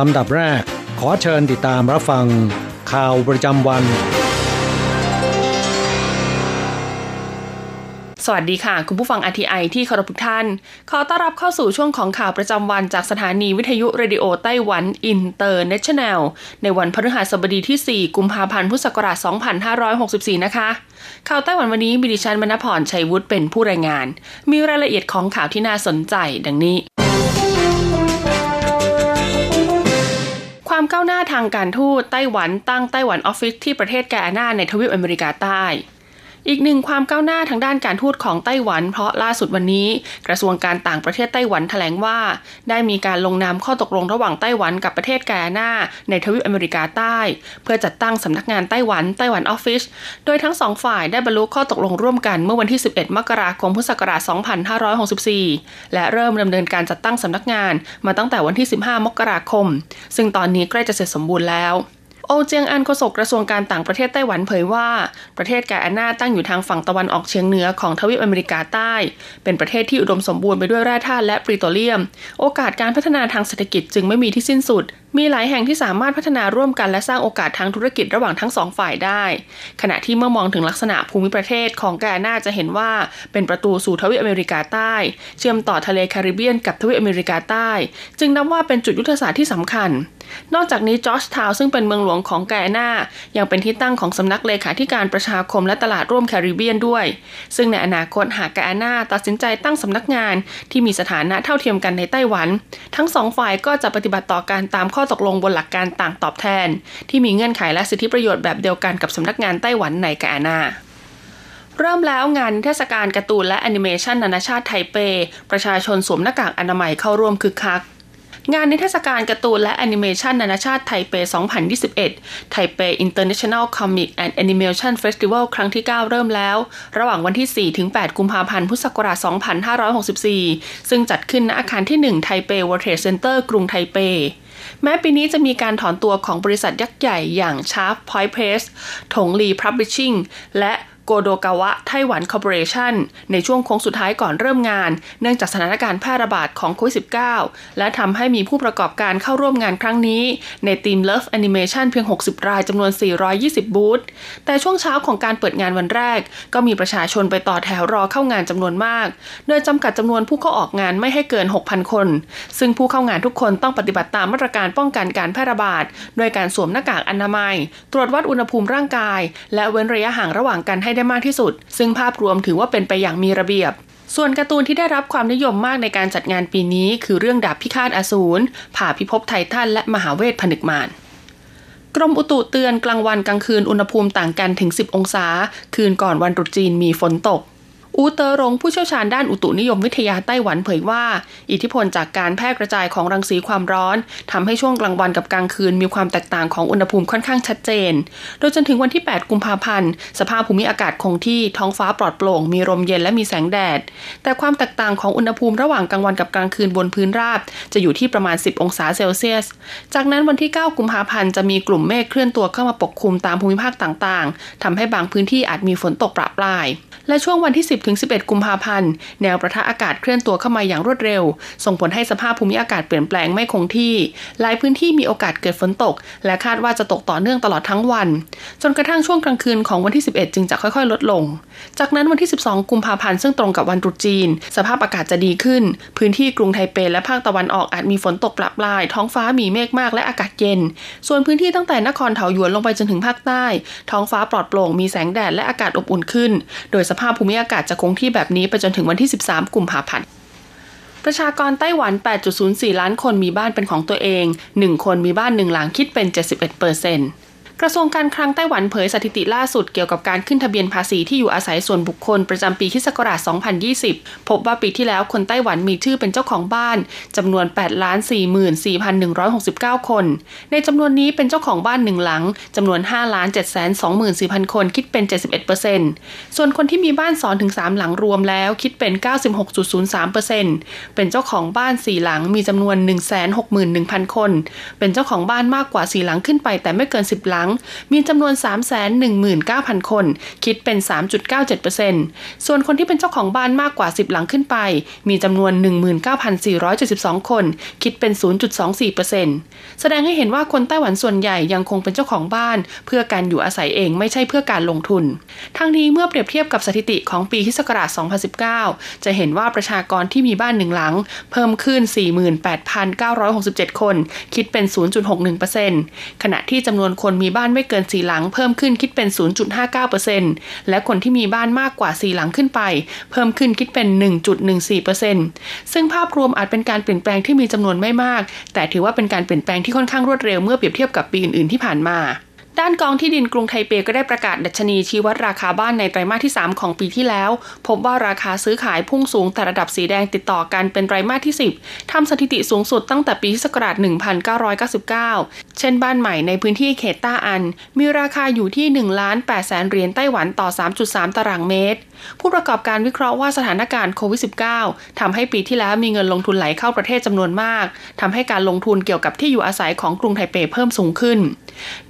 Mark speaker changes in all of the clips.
Speaker 1: ลำดับแรก ขอเชิญติดตามรับฟัง ข่าวประจำวัน
Speaker 2: สวัสดีค่ะ คุณผู้ฟัง RTI ที่เคารพทุกท่าน ขอต้อนรับเข้าสู่ช่วงของข่าวประจำวันจากสถานีวิทยุ Radio Taiwan International ในวันพฤหัสบดีที่ 4 กุมภาพันธ์พุทธศักราช 2564 นะคะข่าวไต้หวันวันนี้มีดิฉันมณพรชัยวุฒิเป็นผู้รายงาน มีรายละเอียดของข่าวที่น่าสนใจดังนี้ ความก้าวหน้าทางการทูตไต้หวันตั้งไต้หวันออฟฟิศที่ประเทศแกานาในทวีปอเมริกาใต้ อีกหนึ่งความก้าวหน้าทางด้านการทูตของไต้หวัน เพราะล่าสุดวันนี้ กระทรวงการต่างประเทศไต้หวันแถลงว่า ได้มีการลงนามข้อตกลงระหว่างไต้หวันกับประเทศแกอานาในทวีปอเมริกาใต้ เพื่อจัดตั้งสำนักงานไต้หวันไต้หวันออฟฟิศโดยทั้งสองฝ่ายได้บรรลุข้อตกลงร่วมกันเมื่อวันที่ 11 มกราคมพุทธศักราช 2564 และเริ่มดำเนินการจัดตั้งสำนักงานมาตั้งแต่วันที่ 15 มกราคม ซึ่งตอนนี้ใกล้จะเสร็จสมบูรณ์แล้ว โอเจียงอันโฆษกกระทรวงการต่างประเทศไต้หวันเผยว่า ประเทศแกอาน่าตั้งอยู่ทางฝั่งตะวันออกเฉียงเหนือของทวีปอเมริกาใต้ เป็นประเทศที่อุดมสมบูรณ์ไปด้วยแร่ธาตุและปริโตรเลียม โอกาสการพัฒนาทางเศรษฐกิจจึงไม่มีที่สิ้นสุดมีหลายแห่งที่สามารถพัฒนาร่วมกันและสร้างโอกาสทางธุรกิจระหว่างทั้งสองฝ่ายได้ ขณะที่เมื่อมองถึงลักษณะภูมิประเทศของแกอานาจะเห็นว่าเป็นประตูสู่ทวีปอเมริกาใต้ เชื่อมต่อทะเลแคริบเบียนกับทวีปอเมริกาใต้ จึงนับว่าเป็นจุดยุทธศาสตร์ที่สำคัญ นอกจากนี้จอร์จทาวซึ่งเป็นเมืองหลวงของแกอานายังเป็นที่ตั้งของสำนักเลขาธิการประชาคมและตลาดร่วมแคริบเบียนด้วย ซึ่งในอนาคตหากแกอานาตัดสินใจตั้งสำนักงานที่มีสถานะเท่าเทียมกันในไต้หวัน ทั้งสองฝ่ายก็จะปฏิบัติต่อการตามข้อตกลงบนหลักการต่างตอบแทน ที่มีเงื่อนไขและสิทธิประโยชน์แบบเดียวกันกับสำนักงานไต้หวันในแกอานาเริ่มแล้วงานเทศกาลการ์ตูนและแอนิเมชันนานาชาติไทเป ประชาชนสวมหน้ากากอนามัยเข้าร่วมคึกคักงานนิทรรศการการ์ตูนและแอนิเมชันนานาชาติไทเป 2021 Taipei International Comic and Animation Festival ครั้งที่ 9 เริ่มแล้ว ระหว่างวันที่ 4 ถึง 8 กุมภาพันธ์ พุทธศักราช 2564 ซึ่งจัดขึ้นณอาคารที่ 1 Taipei World Trade Center กรุงไทเป แม้ปีนี้จะมีการถอนตัวของบริษัทยักษ์ใหญ่อย่าง Sharp Point Press ถงลี Publishing และ โกโดกาวะไต้หวันคอร์ปอเรชั่นในช่วงโค้งสุดท้ายก่อนเริ่มงาน เนื่องจากสถานการณ์แพร่ระบาดของโควิด -19 และทำให้มีผู้ประกอบการเข้าร่วมงานครั้งนี้ ในทีม Love Animation เพียง 60 รายจำนวน 420 บูธ แต่ช่วงเช้าของการเปิดงานวันแรก ก็มีประชาชนไปต่อแถวรอเข้างานจำนวนมาก โดยจำกัดจำนวนผู้เข้าออกงานไม่ให้เกิน 6,000 คน ซึ่งผู้เข้างานทุกคนต้องปฏิบัติตามมาตรการป้องกันการแพร่ระบาดโดยการสวมหน้ากากอนามัย ตรวจวัดอุณหภูมิร่างกาย และเว้นระยะห่างระหว่างกันให้ได้มากที่สุด ซึ่งภาพรวมถือว่าเป็นไปอย่างมีระเบียบ ส่วนการ์ตูนที่ได้รับความนิยมมากในการจัดงานปีนี้ คือเรื่องดาบพิฆาตอสูรผ่าพิภพไททันและมหาเวทผนึกมารกรมอุตุเตือนกลางวันกลางคืนอุณหภูมิต่างกันถึง 10 องศา คืนก่อนวันตรุษจีนมีฝนตก อูเตอร์รง ผู้เชี่ยวชาญด้านอุตุนิยมวิทยาไต้หวันเผยว่า อิทธิพลจากการแพร่กระจายของรังสีความร้อนทำให้ช่วงกลางวันกับกลางคืนมีความแตกต่างของอุณหภูมิค่อนข้างชัดเจน โดยจนถึงวันที่ 8 กุมภาพันธ์ สภาพภูมิอากาศคงที่ท้องฟ้าปลอดโปร่ง มีลมเย็นและมีแสงแดด แต่ความแตกต่างของอุณหภูมิระหว่างกลางวันกับกลางคืนบนพื้นราบ จะอยู่ที่ประมาณ 10 องศาเซลเซียส จากนั้นวันที่ 9 กุมภาพันธ์จะมีกลุ่มเมฆเคลื่อนตัวเข้ามาปกคลุมตามภูมิภาคต่างๆทำให้บางพื้นที่อาจมีฝนตกประปราย และช่วงวันที่ 10-11 กุมภาพันธ์ แนวประทะอากาศเคลื่อนตัวเข้ามาอย่างรวดเร็ว ส่งผลให้สภาพภูมิอากาศเปลี่ยนแปลงไม่คงที่ หลายพื้นที่มีโอกาสเกิดฝนตก และคาดว่าจะตกต่อเนื่องตลอดทั้งวัน จนกระทั่งช่วงกลางคืนของวันที่ 11 จึงจะค่อยๆ ลดลง จากนั้นวันที่ 12 กุมภาพันธ์ซึ่งตรงกับวันตรุษจีน สภาพอากาศจะดีขึ้น พื้นที่กรุงไทเปและภาคตะวันออกอาจมีฝนตกปรับปลาย ท้องฟ้ามีเมฆมากและอากาศเย็น ส่วนพื้นที่ตั้งแต่นครเถาหยวนลงไปจนถึงภาคใต้ ท้องฟ้าปลอดโปร่งมีแสงแดดและอากาศอบอุ่นขึ้น โดยสภาพภูมิอากาศจะคงที่แบบนี้ไปจนถึงวันที่ 13 กุมภาพันธ์ประชากรไต้หวัน 8.04 ล้านคนมีบ้านเป็นของตัวเอง 1 คนมีบ้านหนึ่งหลังคิดเป็น 71%เปอร์เซ็นต์ กระทรวงการคลังไต้หวันเผยสถิติล่าสุดเกี่ยวกับการขึ้นทะเบียนภาษีที่อยู่อาศัยส่วนบุคคลประจำปีคศ2020 พบว่าปีที่แล้วคนไต้หวันมีชื่อเป็นเจ้าของบ้านจำนวน8,44,169 คน ในจำนวนนี้เป็นเจ้าของบ้านหนึ่งหลังจำนวน5,724,000 คนคิดเป็น 71%ส่วนคนที่มีบ้าน2ถึง 3 หลังรวมแล้วคิดเป็น 96.03%เป็นเจ้าของบ้าน 4 หลังมีจำนวน 161,000 คน เป็นเจ้าของบ้านมากกว่า 4 หลังขึ้นไปแต่ไม่เกิน 10 หลังมีจำนวน 319,000 คน คิดเป็น 3.97%ส่วนคนที่เป็นเจ้าของบ้านมากกว่า 10 หลังขึ้นไป มีจำนวน 19,472 คน คิดเป็น 0.24%แสดงให้เห็นว่าคนไต้หวันส่วนใหญ่ยังคงเป็นเจ้าของบ้าน เพื่อการอยู่อาศัยเองไม่ใช่เพื่อการลงทุน ทั้งนี้เมื่อเปรียบเทียบกับสถิติของปีที่ศกราช2019 จะเห็นว่าประชากรที่มีบ้านหนึ่งหลัง เพิ่มขึ้น 48,967 คน คิดเป็น 0.61%ขณะที่จำนวนคนมีบ้านานไม่เกินสีหลังเพิ่มขึ้นคิดเป็น 0.59%และคนที่มีบ้านมากกว่าสีหลังขึ้นไป เพิ่มขึ้นคิดเป็น 1.14%ซึ่งภาพรวมอาจเป็นการเปลี่ยนแปลงที่มีจำนวนไม่มาก แต่ถือว่าเป็นการเปลี่ยนแปลงที่ค่อนข้างรวดเร็วเมื่อเปรียบเทียบกับปีอื่นๆที่ผ่านมา ด้านกองที่ดินกรุงไทเปก็ได้ประกาศดัชนีชี้วัดราคาบ้านในไตรมาสที่ 3 ของปีที่แล้ว พบว่าราคาซื้อขายพุ่งสูงแต่ระดับสีแดงติดต่อกันเป็นไตรมาสที่ 10ทำสถิติสูงสุดตั้งแต่ปีศักราช 1999 เช่นบ้านใหม่ในพื้นที่เขตต้าอัน มีราคาอยู่ที่1ล้าน8แสนเหรียญไต้หวันต่อ 3.3 ตารางเมตร ผู้ประกอบการวิเคราะห์ว่าสถานการณ์โควิด -19 ทำให้ปีที่แล้วมีเงินลงทุนไหลเข้าประเทศจำนวนมากทำให้การลงทุนเกี่ยวกับที่อยู่อาศัยของกรุงไทเปเพิ่มสูงขึ้น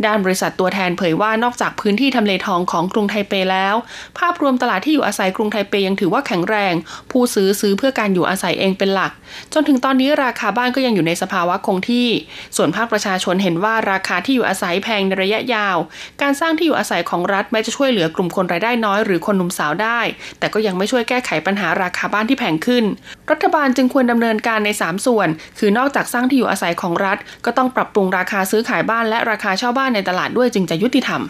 Speaker 2: ด้านบริษัทตัวแทนเผยว่านอกจากพื้นที่ทำเลทองของกรุงไทเปแล้ว ภาพรวมตลาดที่อยู่อาศัยกรุงไทเปยังถือว่าแข็งแรง ผู้ซื้อซื้อเพื่อการอยู่อาศัยเองเป็นหลัก จนถึงตอนนี้ราคาบ้านก็ยังอยู่ในสภาวะคงที่ ส่วนภาคประชาชนเห็นว่าราคาที่อยู่อาศัยแพงในระยะยาว การสร้างที่อยู่อาศัยของรัฐแม้จะช่วยเหลือกลุ่มคนรายได้น้อยหรือคนหนุ่มสาวได้ แต่ก็ยังไม่ช่วยแก้ไขปัญหาราคาบ้านที่แพงขึ้น รัฐบาลจึงควรดำเนินการใน 3 ส่วน คือนอกจากสร้างที่อยู่อาศัยของรัฐ ก็ต้องปรับปรุงราคาซื้อขายบ้านและราคาช่าบ้านในตลาดด้วยจึงจะยุติธรรม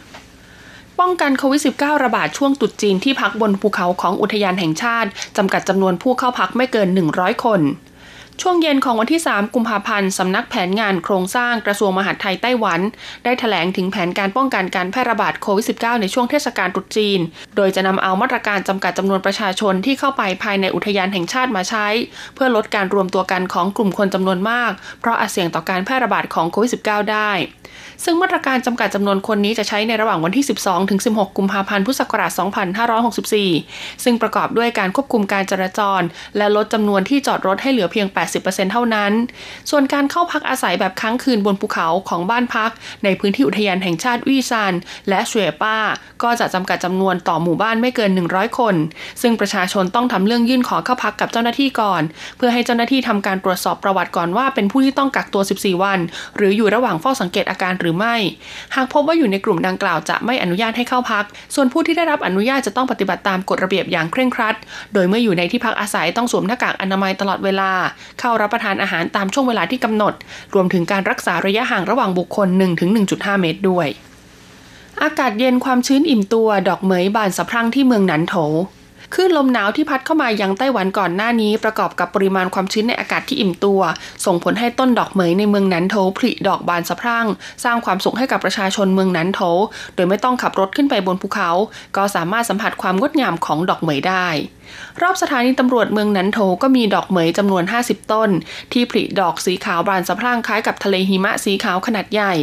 Speaker 2: ป้องกันโควิด -19 ระบาดช่วงตุดจีนที่พักบนภูเขาของอุทยานแห่งชาติ จำกัดจำนวนผู้เข้าพักไม่เกิน 100 คน ช่วงเย็นของวันที่ 3 กุมภาพันธ์สำนักแผนงานโครงสร้างกระทรวงมหาดไทยไต้หวัน ได้ถแถลงถึงแผนการป้องกันการแพร่ระบาดโควิด -19 ในช่วงเทศกาลตรุษจีน โดยจะนำเอามาตรการจำกัดจำนวนประชาชนที่เข้าไปภายในอุทยานแห่งชาติมาใช้ เพื่อลดการรวมตัวกันของกลุ่มคนจำนวนมาก เพราะอาจเสี่ยงต่อการแพร่ระบาดของโควิด -19 ได้ ซึ่งมาตรการจำกัดจำนวนคนนี้จะใช้ในระหว่างวันที่ 12 ถึง 16 กุมภาพันธ์ พุทธศักราช 2564 ซึ่งประกอบด้วยการควบคุมการจราจร และลดจำนวนที่จอดรถให้เหลือเพียง 80%เท่านั้น ส่วนการเข้าพักอาศัยแบบค้างคืนบนภูเขาของบ้านพัก ในพื้นที่อุทยานแห่งชาติวีซานและเชวป้า ก็จะจำกัดจำนวนต่อหมู่บ้านไม่เกิน 100 คน ซึ่งประชาชนต้องทำเรื่องยื่นขอเข้าพักกับเจ้าหน้าที่ก่อน เพื่อให้เจ้าหน้าที่ทำการตรวจสอบประวัติก่อนว่าเป็นผู้ที่ต้องกักตัว 14 วัน หรืออยู่ระหว่างเฝ้าสังเกตอาการหรือไม่ หากพบว่าอยู่ในกลุ่มดังกล่าวจะไม่อนุญาตให้เข้าพัก ส่วนผู้ที่ได้รับอนุญาตจะต้องปฏิบัติตามกฎระเบียบอย่างเคร่งครัด โดยเมื่ออยู่ในที่พักอาศัยต้องสวมหน้ากากอนามัยตลอดเวลา เข้ารับประทานอาหารตามช่วงเวลาที่กำหนด รวมถึงการรักษาระยะห่างระหว่างบุคคล 1-1.5 เมตรด้วย อากาศเย็นความชื้นอิ่มตัว ดอกเหมยบานสะพรั่งที่เมืองหนันโถ คลื่นลมหนาวที่พัดเข้ามายังไต้หวันก่อนหน้านี้ ประกอบกับปริมาณความชื้นในอากาศที่อิ่มตัว ส่งผลให้ต้นดอกเหมยในเมืองนันโถผลิดอกบานสะพรั่ง สร้างความสุขให้กับประชาชนเมืองนันโถโดยไม่ต้องขับรถขึ้นไปบนภูเขา ก็สามารถสัมผัสความงดงามของดอกเหมยได้ รอบสถานีตำรวจเมืองนันโถก็มีดอกเหมยจำนวน 50 ต้น ที่ผลิดอกสีขาวบานสะพรั่งคล้ายกับทะเลหิมะสีขาวขนาดใหญ่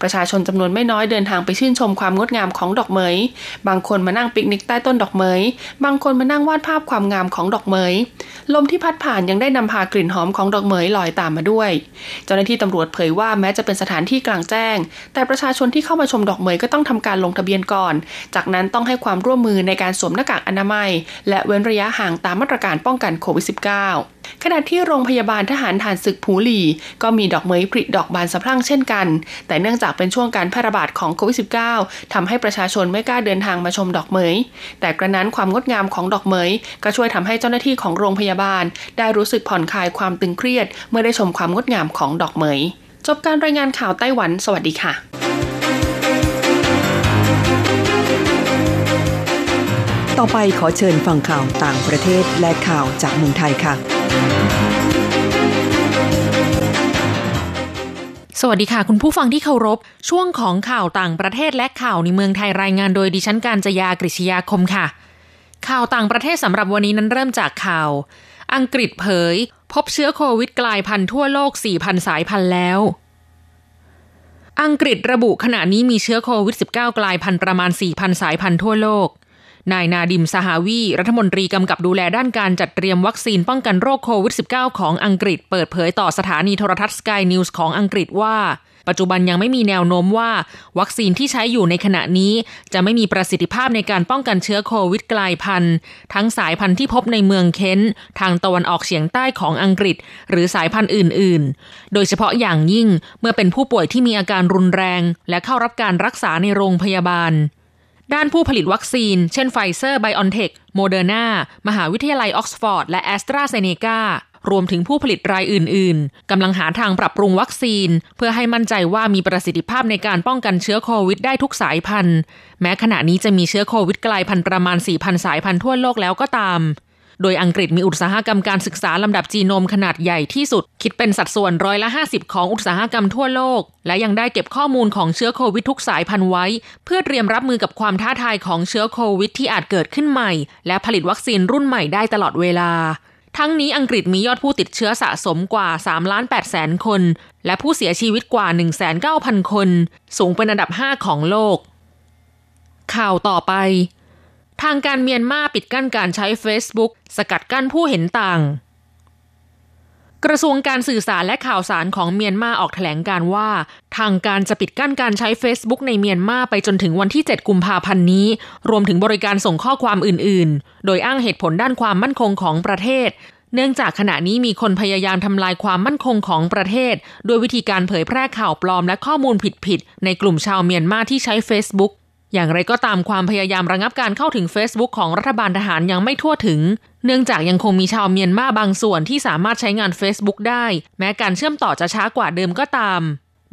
Speaker 2: ประชาชนจำนวนไม่น้อยเดินทางไปชื่นชมความงดงามของดอกเหมย บางคนมานั่งปิกนิกใต้ต้นดอกเหมย บางคนมานั่งวาดภาพความงามของดอกเหมย ลมที่พัดผ่านยังได้นำพากลิ่นหอมของดอกเหมยลอยตามมาด้วย เจ้าหน้าที่ตำรวจเผยว่าแม้จะเป็นสถานที่กลางแจ้ง แต่ประชาชนที่เข้ามาชมดอกเหมยก็ต้องทำการลงทะเบียนก่อน จากนั้นต้องให้ความร่วมมือในการสวมหน้ากากอนามัย และเว้นระระยะห่างตามมาตรการป้องกันโควิด -19 ขณะที่โรงพยาบาลทหารฐานศึกผูหลี ก็มีดอกเมยผลิดอกบานสะพรั่งเช่นกัน แต่เนื่องจากเป็นช่วงการแพร่ระบาดของโควิด -19 ทำให้ประชาชนไม่กล้าเดินทางมาชมดอกเมย แต่กระนั้นความงดงามของดอกเมยก็ช่วยทำให้เจ้าหน้าที่ของโรงพยาบาล ได้รู้สึกผ่อนคลายความตึงเครียด เมื่อได้ชมความงดงามของดอกเมย จบการรายงานข่าวไต้หวัน สวัสดีค่ะ
Speaker 3: ต่อไปขอเชิญฟังข่าวต่างประเทศและข่าวจากเมืองไทยค่ะ
Speaker 4: สวัสดีค่ะ คุณผู้ฟังที่เคารพ ช่วงของข่าวต่างประเทศและข่าวในเมืองไทยรายงานโดยดิฉันการจยากริชยาคมค่ะ ข่าวต่างประเทศสำหรับวันนี้นั้นเริ่มจากข่าว อังกฤษเผย พบเชื้อโควิดกลายพันธุ์ทั่วโลก 4,000 สายพันธุ์แล้วอังกฤษระบุขณะนี้มีเชื้อโควิด -19 กลายพันธุ์ประมาณ 4,000 สายพันธุ์ทั่วโลก นายนาดิมสหาวี รัฐมนตรีกำกับดูแลด้านการจัดเตรียมวัคซีนป้องกันโรคโควิด -19 ของอังกฤษเปิดเผยต่อสถานีโทรทัศน์ Sky News ของอังกฤษว่า ปัจจุบันยังไม่มีแนวโน้มว่า วัคซีนที่ใช้อยู่ในขณะนี้ จะไม่มีประสิทธิภาพในการป้องกันเชื้อโควิดกลายพันธุ์ทั้งสายพันธุ์ที่พบในเมืองเคนต์ทางตะวันออกเฉียงใต้ของอังกฤษ หรือสายพันธุ์อื่น ๆ โดยเฉพาะอย่างยิ่งเมื่อเป็นผู้ป่วยที่มีอาการรุนแรง และเข้ารับการรักษาในโรงพยาบาล ด้านผู้ผลิตวัคซีน เช่นไฟเซอร์ไบออนเทคโมเดอร์นามหาวิทยาลัยออกซฟอร์ดและแอสตราเซเนการวมถึงผู้ผลิตรายอื่น ๆ กำลังหาทางปรับปรุงวัคซีน เพื่อให้มั่นใจว่ามีประสิทธิภาพในการป้องกันเชื้อโควิดได้ทุกสายพันธุ์ แม้ขณะนี้จะมีเชื้อโควิดกลายพันธุ์ประมาณ 4,000 สายพันธุ์ทั่วโลกแล้วก็ตาม โดยอังกฤษมีอุตสาหกรรมการศึกษาลำดับจีโนมขนาดใหญ่ที่สุด คิดเป็นสัดส่วนร้อยละ 50 ของอุตสาหกรรมทั่วโลก และยังได้เก็บข้อมูลของเชื้อโควิดทุกสายพันธุ์ไว้ เพื่อเตรียมรับมือกับความท้าทายของเชื้อโควิดที่อาจเกิดขึ้นใหม่ และผลิตวัคซีนรุ่นใหม่ได้ตลอดเวลาทั้งนี้อังกฤษมียอดผู้ติดเชื้อสะสมกว่า3ล้าน8แสนคน และผู้เสียชีวิตกว่า 19,000 คน สูงเป็นอันดับ 5 ของโลก ข่าวต่อไป ทางการเมียนมาปิดกั้นการใช้ Facebook สกัดกั้นผู้เห็นต่าง กระทรวงการสื่อสารและข่าวสารของเมียนมาออกแถลงการว่า ทางการจะปิดกั้นการใช้ Facebook ในเมียนมาไปจนถึงวันที่ 7 กุมภาพันธ์นี้ รวมถึงบริการส่งข้อความอื่น ๆ โดยอ้างเหตุผลด้านความมั่นคงของประเทศ เนื่องจากขณะนี้มีคนพยายามทำลายความมั่นคงของประเทศโดยวิธีการเผยแพร่ข่าวปลอมและข้อมูลผิด ๆ ในกลุ่มชาวเมียนมาที่ใช้ Facebook อย่างไรก็ตามความพยายามระงับการเข้าถึง Facebook ของรัฐบาลทหารยังไม่ทั่วถึง เนื่องจากยังคงมีชาวเมียนมาบางส่วนที่สามารถใช้งาน Facebook ได้ แม้การเชื่อมต่อจะช้ากว่าเดิมก็ตาม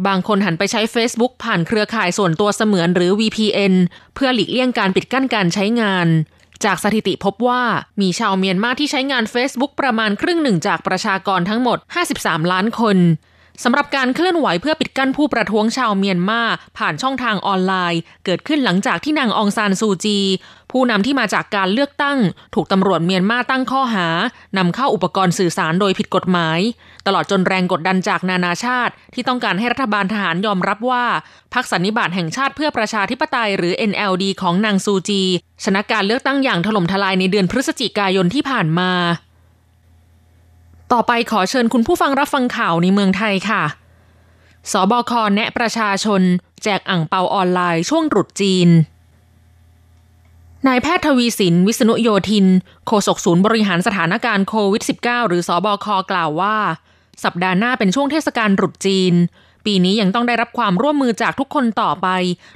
Speaker 4: บางคนหันไปใช้ Facebook ผ่านเครือข่ายส่วนตัวเสมือนหรือ VPN เพื่อหลีกเลี่ยงการปิดกั้นการใช้งาน จากสถิติพบว่ามีชาวเมียนมาที่ใช้งาน Facebook ประมาณครึ่งหนึ่งจากประชากรทั้งหมด 53 ล้านคน สำหรับการเคลื่อนไหวเพื่อปิดกั้นผู้ประท้วงชาวเมียนมาผ่านช่องทางออนไลน์ เกิดขึ้นหลังจากที่นางองซานซูจี ผู้นำที่มาจากการเลือกตั้ง ถูกตำรวจเมียนมาตั้งข้อหานำเข้าอุปกรณ์สื่อสารโดยผิดกฎหมาย ตลอดจนแรงกดดันจากนานาชาติ ที่ต้องการให้รัฐบาลทหารยอมรับว่าพรรคสันนิบาตแห่งชาติเพื่อประชาธิปไตยหรือ NLD ของนางซูจี ชนะการเลือกตั้งอย่างถล่มทลายในเดือนพฤศจิกายนที่ผ่านมา ต่อไปขอเชิญคุณผู้ฟังรับฟังข่าวในเมืองไทยค่ะ สบคแนะประชาชน แจกอ่างเปาออนไลน์ช่วงตรุษจีน นายแพทย์ทวีสิน วิษณุโยธิน โฆษกศูนย์บริหารสถานการณ์โควิด -19 หรือสอบคกล่าวว่า สัปดาห์หน้าเป็นช่วงเทศกาลตรุษจีน ปีนี้ยังต้องได้รับความร่วมมือจากทุกคนต่อไป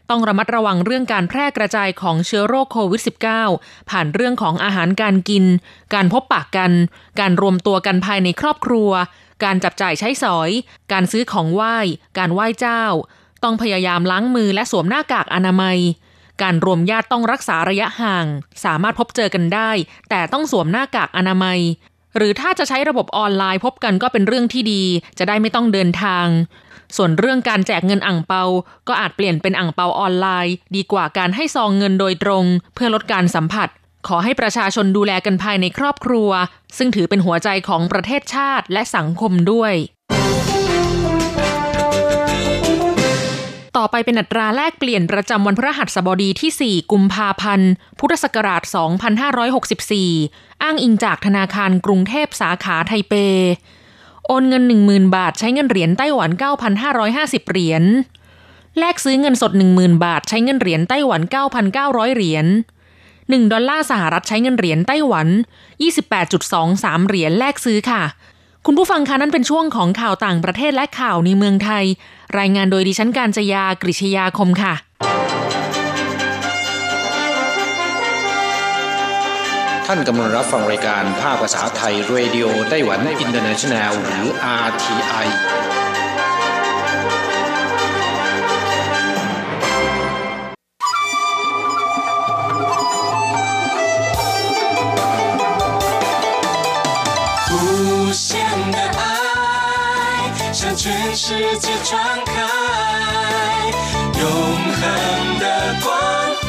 Speaker 4: ต้องระมัดระวังเรื่องการแพร่กระจายของเชื้อโรคโควิด -19 ผ่านเรื่องของอาหารการกิน การพบปะกกัน การรวมตัวกันภายในครอบครัว การจับจ่ายใช้สอย การซื้อของไหว้ การไหว้เจ้า ต้องพยายามล้างมือและสวมหน้ากากอนามัยการรวมญาติต้องรักษาระยะห่าง สามารถพบเจอกันได้ แต่ต้องสวมหน้ากากอนามัย หรือถ้าจะใช้ระบบออนไลน์พบกันก็เป็นเรื่องที่ดี จะได้ไม่ต้องเดินทาง ส่วนเรื่องการแจกเงินอ่างเปา ก็อาจเปลี่ยนเป็นอ่างเปาออนไลน์ ดีกว่าการให้ซองเงินโดยตรง เพื่อลดการสัมผัส ขอให้ประชาชนดูแลกันภายในครอบครัว ซึ่งถือเป็นหัวใจของประเทศชาติและสังคมด้วยต่อไปเป็นอัตราแลกเปลี่ยนประจำวันพฤหัสบดีที่ 4 กุมภาพันธ์ พุทธศักราช 2564 อ้างอิงจากธนาคารกรุงเทพสาขาไทเป โอนเงิน 10,000 บาท ใช้เงินเหรียญไต้หวัน 9,550 เหรียญ แลกซื้อเงินสด 10,000 บาท ใช้เงินเหรียญไต้หวัน 9,900 เหรียญ 1 ดอลลาร์สหรัฐใช้เงินเหรียญไต้หวัน 28.23 เหรียญแลกซื้อค่ะ คุณผู้ฟังคะนั่นเป็นช่วงของข่าวต่างประเทศและข่าวในเมืองไทย รายงานโดยดิฉันการจยากริชยาคมค่ะ
Speaker 1: ท่านกำลังรับฟังรายการภาคภาษาไทยเรดิโอไต้หวันอินเตอร์เนชันแนลหรือ RTI
Speaker 5: 无限的爱向全世界传开，永恒的关怀，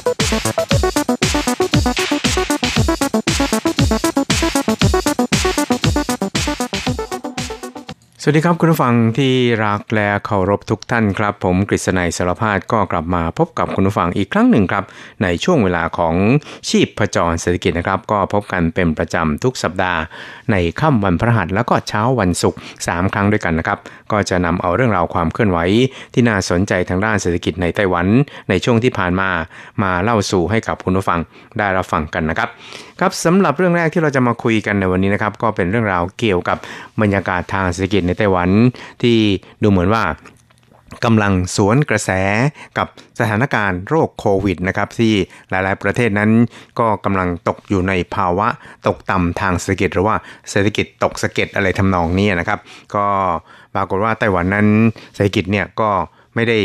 Speaker 6: สวัสดีครับคุณผู้ฟังที่รักและเคารพทุกท่านครับ ผมกฤษณัยสารพาดก็กลับมาพบกับคุณผู้ฟังอีกครั้งหนึ่งครับ ในช่วงเวลาของชีพประจรเศรษฐกิจนะครับ ก็พบกันเป็นประจำทุกสัปดาห์ ในค่ำวันพระหัสแล้วก็เช้าวันศุกร์สามครั้งด้วยกันนะครับ ก็จะนำเอาเรื่องราวความเคลื่อนไหวที่น่าสนใจทางด้านเศรษฐกิจในไต้หวัน ในช่วงที่ผ่านมามาเล่าสู่ให้กับคุณผู้ฟังได้รับฟังกันนะครับครับสำหรับเรื่องแรกที่เราจะมาคุยกันในวันนี้นะครับ ก็เป็นเรื่องราวเกี่ยวกับบรรยากาศทางเศรษฐกิจในไต้หวัน ที่ดูเหมือนว่า กำลังสวนกระแสกับสถานการณ์โรคโควิดนะครับที่หลายๆ ประเทศนั้นก็กำลังตกอยู่ในภาวะตกต่ำทางเศรษฐกิจหรือว่าเศรษฐกิจตกสะเก็ดอะไรทำนองนี้นะครับ ก็ปรากฏว่าไต้หวันนั้นเศรษฐกิจเนี่ยก็ไม่ได้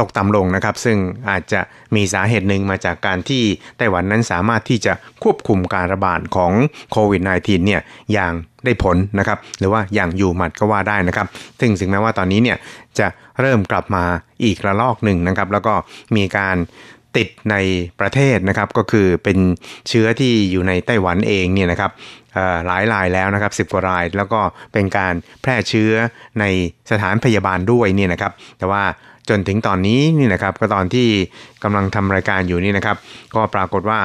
Speaker 6: ตกต่ำลงนะครับ ซึ่งอาจจะมีสาเหตุหนึ่งมาจากการที่ไต้หวันนั้นสามารถที่จะควบคุมการระบาดของโควิด -19 เนี่ยอย่างได้ผลนะครับหรือว่าอย่างอยู่หมัดก็ว่าได้นะครับ ซึ่งถึงแม้ว่าตอนนี้เนี่ยจะเริ่มกลับมาอีกระลอกหนึ่งนะครับ แล้วก็มีการติดในประเทศนะครับก็คือเป็นเชื้อที่อยู่ในไต้หวันเองเนี่ยนะครับหลายรายแล้วนะครับสิบกว่าราย แล้วก็เป็นการแพร่เชื้อในสถานพยาบาลด้วยเนี่ยนะครับ แต่ว่า จนถึงตอนนี้นี่นะครับก็ตอนที่กำลังทำรายการอยู่นี่นะครับ ก็ปรากฏว่า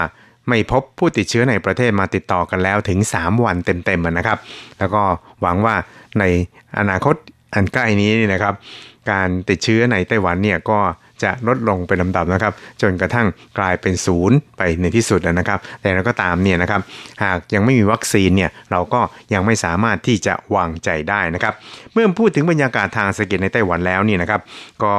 Speaker 6: ไม่พบผู้ติดเชื้อในประเทศมาติดต่อกันแล้วถึง 3 วันเต็มๆนะครับ แล้วก็หวังว่าในอนาคตอันใกล้นี้นี่นะครับ การติดเชื้อในไต้หวันเนี่ยก็ จะลดลงเป็นลำดับนะครับ จนกระทั่งกลายเป็นศูนย์ไปในที่สุดนะครับ แต่เราก็ตามเนี่ยนะครับ หากยังไม่มีวัคซีนเนี่ยเราก็ยังไม่สามารถที่จะวางใจได้นะครับ เมื่อพูดถึงบรรยากาศทางเศรษฐกิจในไต้หวันแล้วเนี่ยนะครับ ก็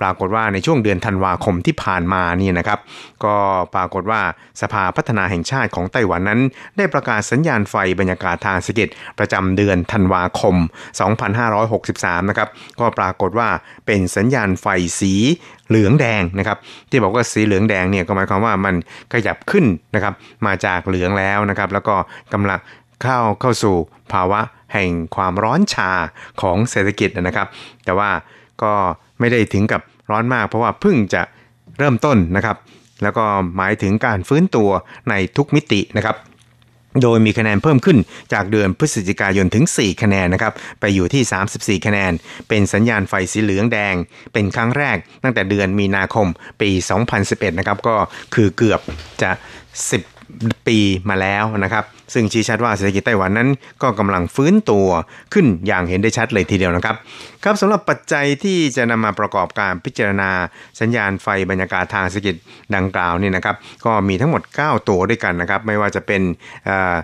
Speaker 6: ปรากฏว่าในช่วงเดือนธันวาคมที่ผ่านมานี่นะครับ ก็ปรากฏว่าสภาพัฒนาแห่งชาติของไต้หวันนั้น ได้ประกาศสัญญาณไฟบรรยากาศทางเศรษฐกิจประจำเดือนธันวาคม 2563 นะครับ ก็ปรากฏว่าเป็นสัญญาณไฟสีเหลืองแดงนะครับ ที่บอกว่าสีเหลืองแดงเนี่ยก็หมายความว่ามันขยับขึ้นนะครับ มาจากเหลืองแล้วนะครับ แล้วก็กำลังเข้าเข้าสู่ภาวะแห่งความร้อนชาของเศรษฐกิจนะครับ แต่ว่าก็ไม่ได้ถึงกับ ร้อนมากเพราะว่าเพิ่งจะเริ่มต้นนะครับ แล้วก็หมายถึงการฟื้นตัวในทุกมิตินะครับ โดยมีคะแนนเพิ่มขึ้นจากเดือนพฤศจิกายนถึง 4 คะแนนนะครับ ไปอยู่ที่ 34 คะแนน เป็นสัญญาณไฟสีเหลืองแดง เป็นครั้งแรกตั้งแต่เดือนมีนาคมปี 2011 นะครับ ก็คือเกือบจะ 10 ปีมาแล้วนะครับ ซึ่งชี้ชัดว่าเศรษฐกิจไต้หวันนั้นก็กำลังฟื้นตัวขึ้นอย่างเห็นได้ชัดเลยทีเดียวนะครับ ครับสำหรับปัจจัยที่จะนำมาประกอบการพิจารณาสัญญาณไฟบรรยากาศทางเศรษฐกิจดังกล่าวนี่นะครับ ก็มีทั้งหมด 9 ตัวด้วยกันนะครับ ไม่ว่าจะเป็นเอ่อ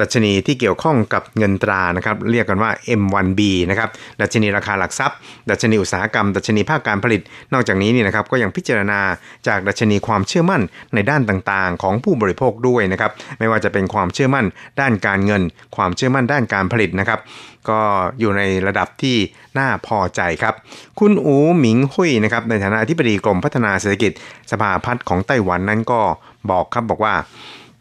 Speaker 6: ดัชนีที่เกี่ยวข้องกับเงินตรานะครับเรียกกันว่า M1B นะครับดัชนีราคาหลักทรัพย์ ดัชนีอุตสาหกรรม ดัชนีภาคการผลิต นอกจากนี้นี่นะครับก็ยังพิจารณาจากดัชนีความเชื่อมั่นในด้านต่างๆ ของผู้บริโภคด้วยนะครับไม่ว่าจะเป็นความเชื่อมั่นด้านการเงิน ความเชื่อมั่นด้านการผลิตนะครับก็อยู่ในระดับที่น่าพอใจครับ คุณอูหมิงหุยนะครับในฐานะอธิบดีกรมพัฒนาเศรษฐกิจสภาพัฒน์ของไต้หวันนั้นก็บอกครับบอกว่า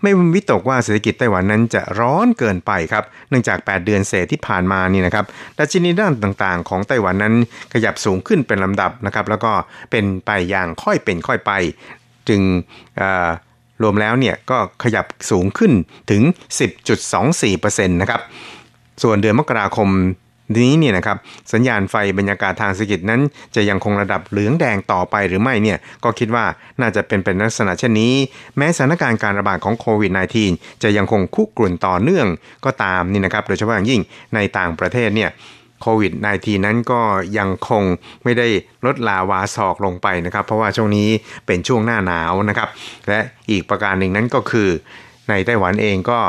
Speaker 6: ไม่วิตกว่าเศรษฐกิจไต้หวันนั้นจะร้อนเกินไปครับเนื่องจาก 8 เดือนเศษที่ผ่านมานี่นะครับดัชนีด้านต่างๆ ของไต้หวันนั้นขยับสูงขึ้นเป็นลำดับนะครับแล้วก็เป็นไปอย่างค่อยเป็นค่อยไป จึงรวมแล้วเนี่ยก็ขยับสูงขึ้นถึง 10.24%นะครับส่วนเดือนมกราคม นี้เนี่ยนะครับสัญญาณไฟบรรยากาศทางเศรษฐกิจนั้น จะยังคงระดับเหลืองแดงต่อไปหรือไม่เนี่ยก็คิดว่าน่าจะเป็นเป็นลักษณะเช่นนี้ แม้สถานการณ์การระบาดของโควิด -19 จะยังคงคุกรุ่นต่อเนื่องก็ตามนี่นะครับโดยเฉพาะอย่างยิ่งในต่างประเทศเนี่ยโควิด -19 นั้นก็ยังคงไม่ได้ลดลาวาศอกลงไปนะครับ เพราะว่าช่วงนี้เป็นช่วงหน้าหนาวนะครับ และอีกประการหนึ่งนั้นก็คือ ในไต้หวันเองก็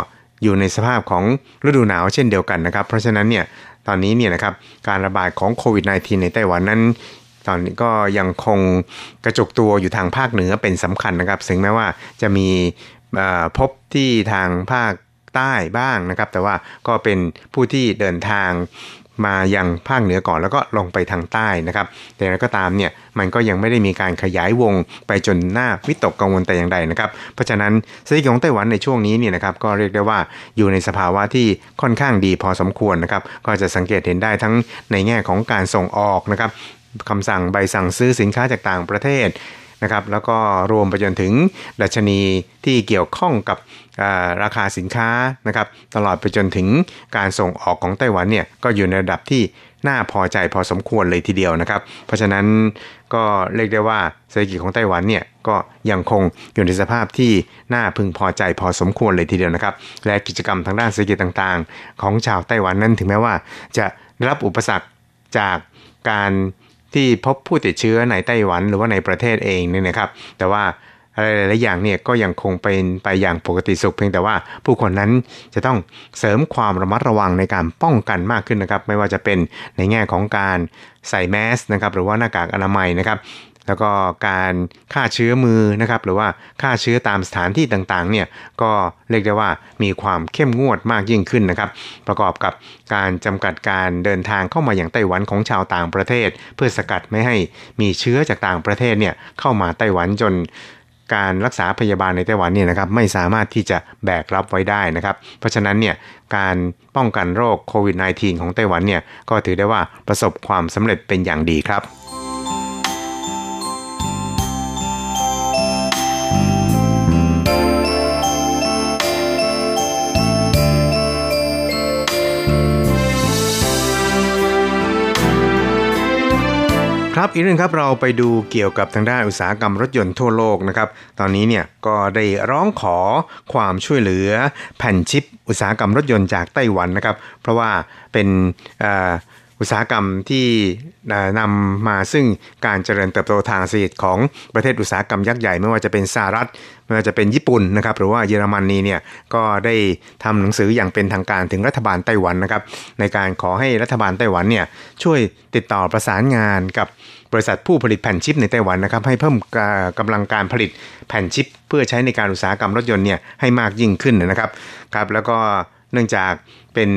Speaker 6: อยู่ในสภาพของฤดูหนาวเช่นเดียวกันนะครับ เพราะฉะนั้นเนี่ย ตอนนี้เนี่ยนะครับการระบาดของโควิด -19 ในไต้หวันนั้น ตอนนี้ก็ยังคงกระจุกตัวอยู่ทางภาคเหนือเป็นสำคัญนะครับถึงแม้ว่าจะมีพบที่ทางภาคใต้บ้างนะครับ แต่ว่าก็เป็นผู้ที่เดินทาง มายังภาคเหนือก่อนแล้วก็ลงไปทางใต้นะครับ แต่แล้วก็ตามเนี่ยมันก็ยังไม่ได้มีการขยายวงไปจนหน้าวิตกกังวลแต่อย่างใดนะครับ เพราะฉะนั้นเศรษฐกิจของไต้หวันในช่วงนี้เนี่ยนะครับก็เรียกได้ว่าอยู่ในสภาวะที่ค่อนข้างดีพอสมควรนะครับ ก็จะสังเกตเห็นได้ทั้งในแง่ของการส่งออกนะครับคำสั่งใบสั่งซื้อสินค้าจากต่างประเทศ นะครับแล้วก็รวมไปจนถึงดัชนีที่เกี่ยวข้องกับราคาสินค้านะครับตลอดไปจนถึงการส่งออกของไต้หวันเนี่ยก็อยู่ในระดับที่น่าพอใจพอสมควรเลยทีเดียวนะครับ เพราะฉะนั้นก็เรียกได้ว่าเศรษฐกิจของไต้หวันเนี่ยก็ยังคงอยู่ในสภาพที่น่าพึงพอใจพอสมควรเลยทีเดียวนะครับ และกิจกรรมทางด้านเศรษฐกิจต่างๆ ของชาวไต้หวันนั้นถึงแม้ว่าจะรับอุปสรรคจากการ ที่พบผู้ติดเชื้อในไต้หวันหรือว่าในประเทศเองเนี่ยนะครับ แต่ว่าอะไรหลายอย่างเนี่ยก็ยังคงเป็นไปอย่างปกติสุขเพียงแต่ว่าผู้คนนั้นจะต้องเสริมความระมัดระวังในการป้องกันมากขึ้นนะครับ ไม่ว่าจะเป็นในแง่ของการใส่แมสนะครับหรือว่าหน้ากากอนามัยนะครับ แล้วก็การฆ่าเชื้อมือนะครับหรือว่าฆ่าเชื้อตามสถานที่ต่างๆเนี่ยก็เรียกได้ว่ามีความเข้มงวดมากยิ่งขึ้นนะครับ ประกอบกับการจำกัดการเดินทางเข้ามาอย่างไต้หวันของชาวต่างประเทศ เพื่อสกัดไม่ให้มีเชื้อจากต่างประเทศเนี่ยเข้ามาไต้หวันจนการรักษาพยาบาลในไต้หวันเนี่ยนะครับไม่สามารถที่จะแบกรับไว้ได้นะครับ เพราะฉะนั้นเนี่ยการป้องกันโรคโควิด -19 ของไต้หวันเนี่ยก็ถือได้ว่าประสบความสำเร็จเป็นอย่างดีครับ ครับอีกเรื่องครับเราไปดูเกี่ยวกับทางด้านอุตสาหกรรมรถยนต์ทั่วโลกนะครับตอนนี้เนี่ยก็ได้ร้องขอความช่วยเหลือแผ่นชิป อุตสาหกรรมรถยนต์จากไต้หวันนะครับเพราะว่าเป็น อุตสาหกรรมที่นำมาซึ่งการเจริญเติบโตทางเศรษฐกิจของประเทศอุตสาหกรรมยักษ์ใหญ่ไม่ว่าจะเป็นสหรัฐไม่ว่าจะเป็นญี่ปุ่นนะครับหรือว่าเยอรมนีเนี่ยก็ได้ทำหนังสืออย่างเป็นทางการถึงรัฐบาลไต้หวันนะครับในการขอให้รัฐบาลไต้หวันเนี่ยช่วยติดต่อประสานงานกับบริษัทผู้ผลิตแผ่นชิปในไต้หวันนะครับให้เพิ่มกำลังการผลิตแผ่นชิป เพื่อใช้ในการอุตสาหกรรมรถยนต์เนี่ยให้มากยิ่งขึ้นนะครับครับแล้วก็เนื่องจาก เป็น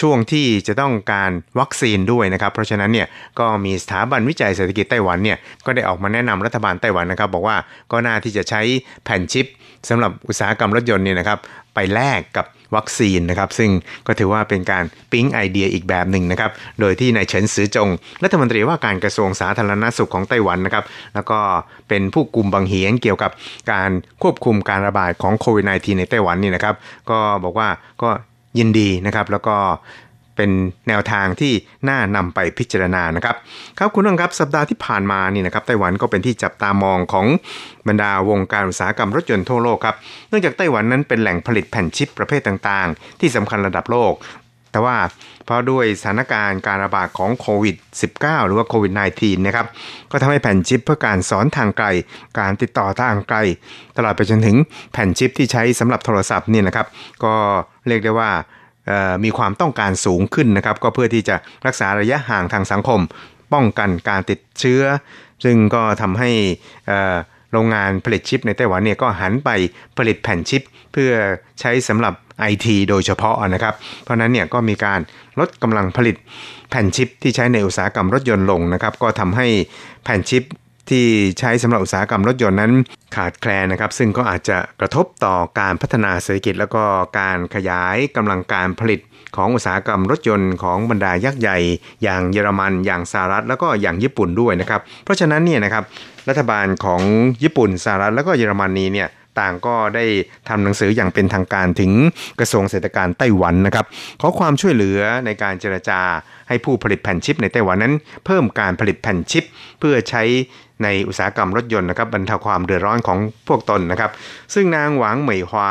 Speaker 6: ช่วงที่จะต้องการวัคซีนด้วยนะครับ เพราะฉะนั้นเนี่ยก็มีสถาบันวิจัยเศรษฐกิจไต้หวันเนี่ยก็ได้ออกมาแนะนำรัฐบาลไต้หวันนะครับ บอกว่าก็น่าที่จะใช้แผ่นชิปสำหรับอุตสาหกรรมรถยนต์เนี่ยนะครับไปแลกกับวัคซีนนะครับ ซึ่งก็ถือว่าเป็นการปิ๊งไอเดียอีกแบบหนึ่งนะครับ โดยที่นายเฉินซือจง รัฐมนตรีว่าการกระทรวงสาธารณสุขของไต้หวันนะครับ แล้วก็เป็นผู้กลุ่มบังเหียนเกี่ยวกับการควบคุมการระบาดของโควิด -19 ในไต้หวันนี่นะครับ ก็บอกว่าก็ ยินดีนะครับ แล้วก็เป็นแนวทางที่น่านำไปพิจารณานะครับครับคุณผู้ชมครับสัปดาห์ที่ผ่านมานี่นะครับไต้หวันก็เป็นที่จับตามองของบรรดาวงการอุตสาหกรรมรถยนต์ทั่วโลกครับเนื่องจากไต้หวันนั้นเป็นแหล่งผลิตแผ่นชิปประเภทต่างๆ ที่สำคัญระดับโลก แต่ว่า เพราะด้วยสถานการณ์การระบาดของโควิด -19 หรือว่าโควิด -19 นะครับ ก็ทำให้แผ่นชิปเพื่อการสอนทางไกล การติดต่อทางไกล ตลอดไปจนถึงแผ่นชิปที่ใช้สำหรับโทรศัพท์นี่นะครับ ก็เรียกได้ว่ามีความต้องการสูงขึ้นนะครับ ก็เพื่อที่จะรักษาระยะห่างทางสังคม ป้องกันการติดเชื้อ ซึ่งก็ทำให้โรงงานผลิตชิปในไต้หวันเนี่ยก็หันไปผลิตแผ่นชิป เพื่อใช้สำหรับ ไอทีโดยเฉพาะนะครับ เพราะนั้นเนี่ยก็มีการลดกำลังผลิตแผ่นชิปที่ใช้ในอุตสาหกรรมรถยนต์ลงนะครับ ก็ทำให้แผ่นชิปที่ใช้สำหรับอุตสาหกรรมรถยนต์นั้นขาดแคลนนะครับ ซึ่งก็อาจจะกระทบต่อการพัฒนาเศรษฐกิจ แล้วก็การขยายกำลังการผลิตของอุตสาหกรรมรถยนต์ของบรรดายักษ์ใหญ่ อย่างเยอรมัน อย่างสหรัฐ แล้วก็อย่างญี่ปุ่นด้วยนะครับ เพราะฉะนั้นเนี่ยนะครับรัฐบาลของญี่ปุ่นสหรัฐแล้วก็เยอรมนนีเนี่ย ต่างก็ได้ทำหนังสืออย่างเป็นทางการถึงกระทรวงเศรษฐการไต้หวันนะครับ ขอความช่วยเหลือในการเจรจาให้ผู้ผลิตแผ่นชิปในไต้หวันนั้น เพิ่มการผลิตแผ่นชิป เพื่อใช้ในอุตสาหกรรมรถยนต์นะครับบรรเทาความเดือดร้อนของพวกตนนะครับ ซึ่งนางหวังเหมยฮวา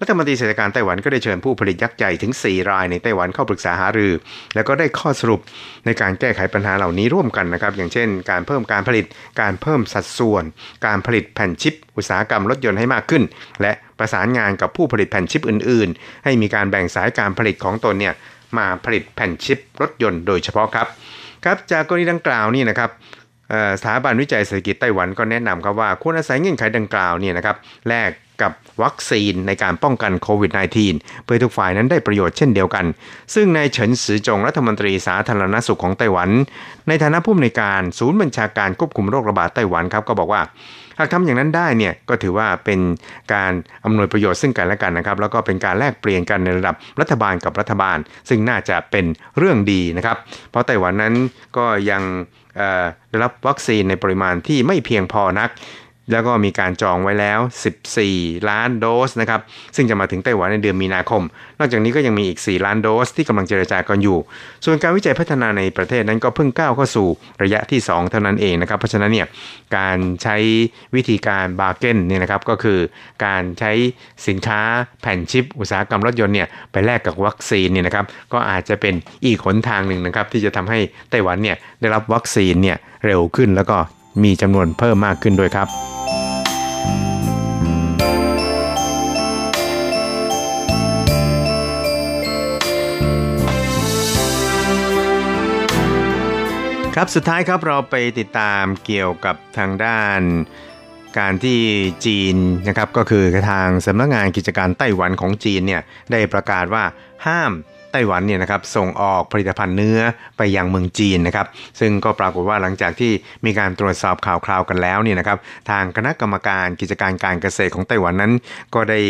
Speaker 6: รัฐมนตรีเศรษฐการไต้หวันก็ได้เชิญผู้ผลิตยักษ์ใหญ่ถึง 4 รายในไต้หวันเข้าปรึกษาหารือ แล้วก็ได้ข้อสรุปในการแก้ไขปัญหาเหล่านี้ร่วมกันนะครับ อย่างเช่น การเพิ่มการผลิต การเพิ่มสัดส่วน การผลิตแผ่นชิป อุตสาหกรรมรถยนต์ให้มากขึ้น และประสานงานกับผู้ผลิตแผ่นชิปอื่น ๆ ให้มีการแบ่งสายการผลิตของตนเนี่ยมาผลิตแผ่นชิปรถยนต์โดยเฉพาะครับครับจากกรณีดังกล่าวนี่นะครับ สถาบันวิจัยเศรษฐกิจไต้หวันก็แนะนำครับว่าควรอาศัยเงื่อนไขดังกล่าวเนี่ยนะครับแลกกับวัคซีนในการป้องกันโควิด -19 เพื่อทุกฝ่ายนั้นได้ประโยชน์เช่นเดียวกัน ซึ่งนายเฉินซือจงรัฐมนตรีสาธารณสุขของไต้หวัน ในฐานะผู้อำนวยการศูนย์บัญชาการควบคุมโรคระบาดไต้หวันครับก็บอกว่า หากทำอย่างนั้นได้เนี่ยก็ถือว่าเป็นการอำนวยประโยชน์ซึ่งกันและกันนะครับแล้วก็เป็นการแลกเปลี่ยนกันในระดับรัฐบาลกับรัฐบาล ซึ่งน่าจะเป็นเรื่องดีนะครับ เพราะไต้หวันนั้นก็ยัง ได้รับวัคซีนในปริมาณที่ไม่เพียงพอนัก แล้วก็มีการจองไว้แล้ว 14 ล้านโดสนะครับ ซึ่งจะมาถึงไต้หวันในเดือนมีนาคม นอกจากนี้ก็ยังมีอีก 4 ล้านโดสที่กำลังเจรจากันอยู่ ส่วนการวิจัยพัฒนาในประเทศนั้นก็เพิ่งก้าวเข้าสู่ระยะที่ 2 เท่านั้นเองนะครับ เพราะฉะนั้นเนี่ยการใช้วิธีการบาร์เกนเนี่ยนะครับก็คือการใช้สินค้าแผ่นชิป อุตสาหกรรมรถยนต์เนี่ยไปแลกกับวัคซีนเนี่ยนะครับก็อาจจะเป็นอีกหนทางหนึ่งนะครับที่จะทำให้ไต้หวันเนี่ยได้รับวัคซีนเนี่ยเร็วขึ้นแล้วก็มีจำนวนเพิ่มมากขึ้นด้วยครับ ครับสุดท้ายครับเราไปติดตามเกี่ยวกับทางด้านการที่จีนนะครับก็คือทางสำนักงานกิจการไต้หวันของจีนเนี่ยได้ประกาศว่าห้ามไต้หวันเนี่ยนะครับส่งออกผลิตภัณฑ์เนื้อไปยังเมืองจีนนะครับ ซึ่งก็ปรากฏว่าหลังจากที่มีการตรวจสอบข่าวคราวกันแล้วเนี่ยนะครับ ทางคณะกรรมการกิจการการเกษตรของไต้หวันนั้น ก็ได้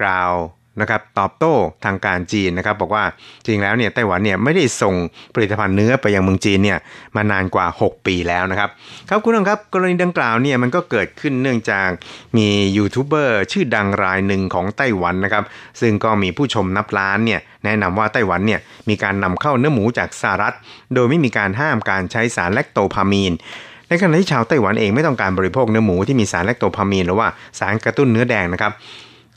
Speaker 6: กล่าว นะครับตอบโต้ทางการจีนนะครับบอกว่าจริงแล้วเนี่ยไต้หวันเนี่ยไม่ได้ส่งผลิตภัณฑ์เนื้อไปยังเมืองจีนเนี่ยมานานกว่า 6 ปีแล้วนะครับครับคุณผู้ชมครับกรณีดังกล่าวเนี่ยมันก็เกิดขึ้นเนื่องจากมียูทูบเบอร์ชื่อดังรายหนึ่งของไต้หวันนะครับซึ่งก็มีผู้ชมนับล้านเนี่ยแนะนำว่าไต้หวันเนี่ยมีการนำเข้าเนื้อหมูจากสหรัฐ โดยไม่มีการห้ามการใช้สารแลคโตพามีนในขณะที่ชาวไต้หวันเองไม่ต้องการบริโภคเนื้อหมูที่มีสารแลคโตพามีนหรือว่าสารกระตุ้นเนื้อแดงนะครับ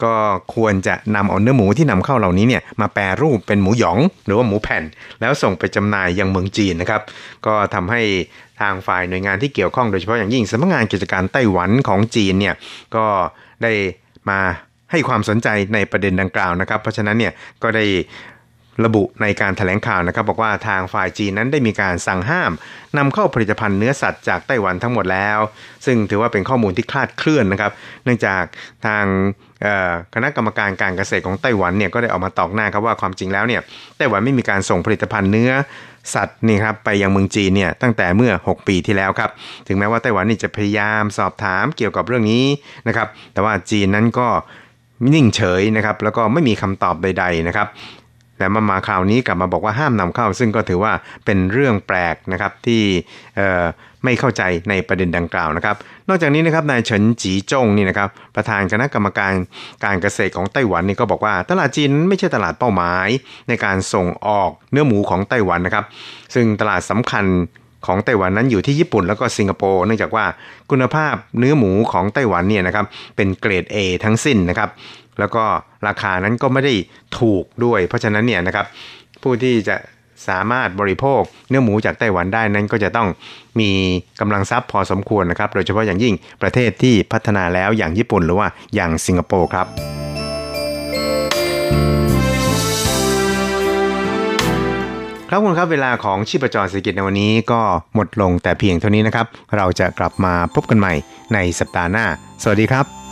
Speaker 6: ก็ควรจะนำเอาเนื้อหมูที่นำเข้าเหล่านี้เนี่ยมาแปรรูปเป็นหมูหยอง หรือว่าหมูแผ่น แล้วส่งไปจำหน่ายยังเมืองจีนนะครับ ก็ทำให้ทางฝ่ายหน่วยงานที่เกี่ยวข้องโดยเฉพาะอย่างยิ่งสำนักงานกิจการไต้หวันของจีนเนี่ยก็ได้มาให้ความสนใจในประเด็นดังกล่าวนะครับ เพราะฉะนั้นเนี่ยก็ได้ ระบุในการถแถลงข่าวนะครับ บอกว่าทางฝ่ายจีนนั้นได้มีการสั่งห้ามนำเข้าผลิตภัณฑ์เนื้อสัตว์จากไต้หวันทั้งหมดแล้ว ซึ่งถือว่าเป็นข้อมูลที่คลาดเคลื่อนนะครับ เนื่องจากทางคณะกรรมการการเกษตรของไต้หวันเนี่ยก็ได้ออกมาตอกหน้าครับว่าความจริงแล้วเนี่ยไต้หวันไม่มีการส่งผลิตภัณฑ์เนื้อสัตว์นี่ครับไปยังเมืองจีนเนี่ยตั้งแต่เมื่อ 6 ปีที่แล้วครับถึงแม้ว่าไต้หวันนี่จะพยายามสอบถามเกี่ยวกับเรื่องนี้นะครับแต่ว่าจีนนั้นก็นิ่งเฉยนะครับแล้วก็ไม่มีคำตอบใดๆนะครับ แต่มามาคราวนี้กลับมาบอกว่าห้ามนำเข้า ซึ่งก็ถือว่าเป็นเรื่องแปลกนะครับที่ไม่เข้าใจในประเด็นดังกล่าวนะครับ นอกจากนี้นะครับนายเฉินจีจงนี่นะครับประธานคณะกรรมการการเกษตรของไต้หวันนี่ก็บอกว่า ตลาดจีนไม่ใช่ตลาดเป้าหมาย ในการส่งออกเนื้อหมูของไต้หวันนะครับ ซึ่งตลาดสำคัญของไต้หวันนั้นอยู่ที่ญี่ปุ่นแล้วก็สิงคโปร์เนื่องจากว่าคุณภาพเนื้อหมูของไต้หวันเนี่ยนะครับเป็นเกรด A ทั้งสิ้นนะครับ แล้วก็ราคานั้นก็ไม่ได้ถูกด้วย เพราะฉะนั้นเนี่ยนะครับผู้ที่จะสามารถบริโภคเนื้อหมูจากไต้หวันได้นั้นก็จะต้องมีกำลังทรัพย์พอสมควรนะครับ โดยเฉพาะอย่างยิ่งประเทศที่พัฒนาแล้วอย่างญี่ปุ่นหรือว่าอย่างสิงคโปร์ครับ ครับคุณครับเวลาของชีพจรเศรษฐกิจในวันนี้ก็หมดลงแต่เพียงเท่านี้นะครับ เราจะกลับมาพบกันใหม่ในสัปดาห์หน้า สวัสดีครับ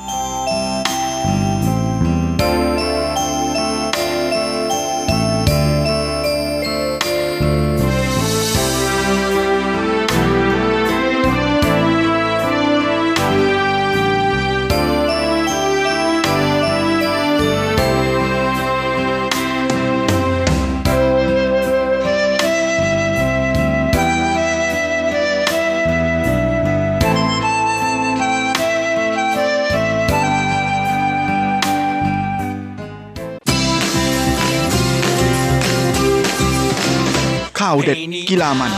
Speaker 7: ข่าวเด็ดกีฬามัน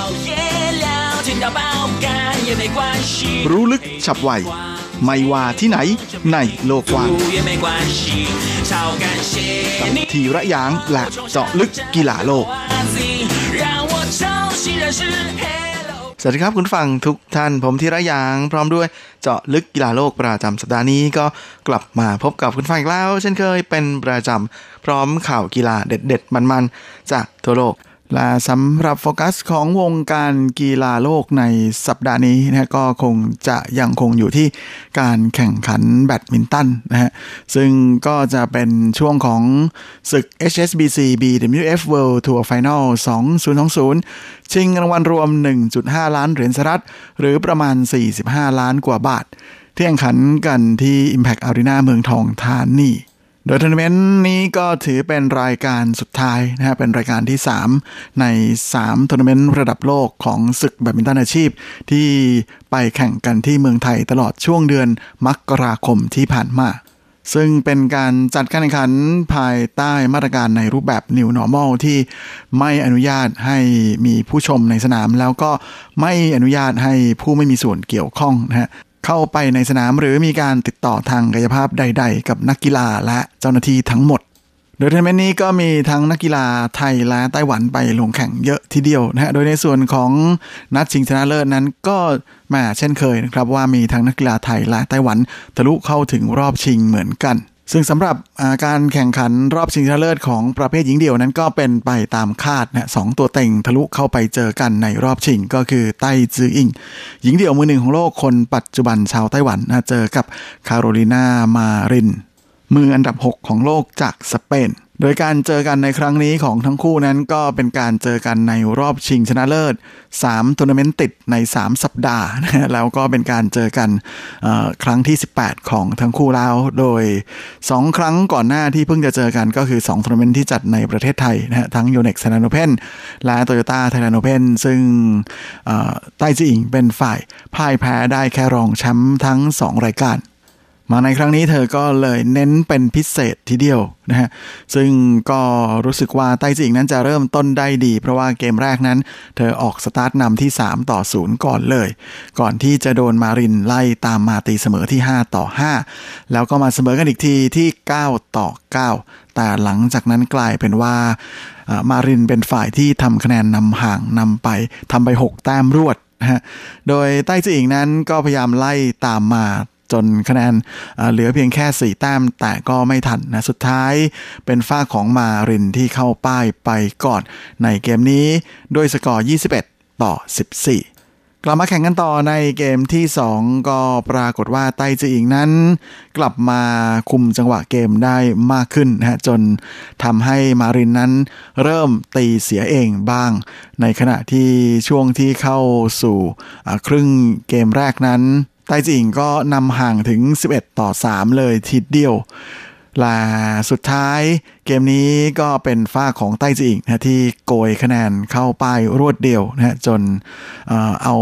Speaker 7: รู้ลึกฉับไว ไม่ว่าที่ไหนในโลกกว้างทีระยางและเจาะลึกกีฬาโลก สวัสดีครับคุณฟังทุกท่านผมธีระยาง พร้อมด้วยเจาะลึกกีฬาโลกประจำสัปดาห์นี้ก็กลับมาพบกับคุณฟังอีกแล้ว เช่นเคยเป็นประจำพร้อมข่าวกีฬาเด็ดๆ มันๆ จากทั่วโลก และสำหรับโฟกัสของวงการกีฬาโลกในสัปดาห์นี้นะก็คงจะยังคงอยู่ที่การแข่งขันแบดมินตันนะฮะซึ่งก็จะเป็นช่วงของศึก HSBC BWF World Tour Final 2020 ชิงรางวัลรวม 1.5 ล้านเหรียญสหรัฐ หรือประมาณ 45 ล้านกว่าบาท ที่แข่งขันกันที่ Impact Arena เมืองทองธานี โดยทัวร์นาเมนต์นี้ก็ถือเป็นรายการสุดท้ายนะฮะเป็นรายการที่ 3 ใน3ทัวร์นาเมนต์ระดับโลกของศึกแบดมินตันอาชีพ ที่ไปแข่งกันที่เมืองไทยตลอดช่วงเดือนมกราคมที่ผ่านมา ซึ่งเป็นการจัดการแข่งขันภายใต้มาตรการในรูปแบบ New Normal ที่ไม่อนุญาตให้มีผู้ชมในสนาม แล้วก็ไม่อนุญาตให้ผู้ไม่มีส่วนเกี่ยวข้องนะฮะ เข้าไปในสนามหรือมีการติดต่อทางกายภาพใด ๆ กับนักกีฬาและเจ้าหน้าที่ทั้งหมด โดยทัวร์นาเมนต์นี้ก็มีทั้งนักกีฬาไทยและไต้หวันไปลงแข่งเยอะทีเดียวนะฮะ โดยในส่วนของนัดชิงชนะเลิศนั้นก็มาเช่นเคยนะครับว่ามีทั้งนักกีฬาไทยและไต้หวันทะลุเข้าถึงรอบชิงเหมือนกัน ซึ่งสำหรับการแข่งขันรอบชิงชนะเลิศของประเภทหญิงเดี่ยวนั้นก็เป็นไปตามคาดนะสองตัวเต็งทะลุเข้าไปเจอกันในรอบชิงก็คือไต้จืออิง หญิงเดี่ยวมือหนึ่งของโลกคนปัจจุบันชาวไต้หวันนะเจอกับคาโรลินามาริน มืออันดับ 6 ของโลกจากสเปน โดยการเจอกันในครั้งนี้ของทั้งคู่นั้นก็เป็นการเจอกันในรอบชิงชนะเลิศ3ทัวร์นาเมนต์ติดใน 3 สัปดาห์นะแล้วก็เป็นการเจอกันครั้งที่ 18 ของทั้งคู่แล้ว โดย 2 ครั้งก่อนหน้าที่เพิ่งจะเจอกันก็คือ2ทัวร์นาเมนต์ที่จัดในประเทศไทยนะทั้ง Yonex t h a i l a n d Open และ Toyota Thailand Open ซึ่งเอ่อไต้จีอิงเป็นฝ่ายพ่ายแพ้ได้แค่รองแชมป์ทั้ง 2 รายการ มาในครั้งนี้เธอก็เลยเน้นเป็นพิเศษทีเดียวนะฮะ ซึ่งก็รู้สึกว่าไต้จิงนั้นจะเริ่มต้นได้ดี เพราะว่าเกมแรกนั้น เธอออกสตาร์ทนำที่ 3 ต่อ 0 ก่อนเลย ก่อนที่จะโดนมารินไล่ตามมาตีเสมอที่ 5 ต่อ 5 แล้วก็มาเสมอกันอีกทีที่ 9 ต่อ 9 แต่หลังจากนั้นกลายเป็นว่ามารินเป็นฝ่ายที่ทำคะแนนนำห่างนำไปทำไป 6 แต้มรวดนะฮะ โดยไต้จืออิงนั้นก็พยายามไล่ตามมา จนคะแนนเหลือเพียงแค่ 4 แต้มแต่ก็ไม่ทันนะสุดท้ายเป็นฝ้าของมารินที่เข้าป้ายไปก่อนในเกมนี้ด้วยสกอร์ 21 ต่อ 14กลับมาแข่งกันต่อในเกมที่ 2 ก็ปรากฏว่าไต้จืออิงนั้น กลับมาคุมจังหวะเกมได้มากขึ้นนะฮะจนทำให้มารินนั้นเริ่มตีเสียเองบ้าง ในขณะที่ช่วงที่เข้าสู่ครึ่งเกมแรกนั้น ไต้จิงก็นำห่างถึง 11 ต่อ 3 เลยทีเดียวและสุดท้ายเกมนี้ก็เป็นฝ้าของไต้จิงนะที่โกยคะแนนเข้าป้ายรวดเดียวนะจนเอ่อเอา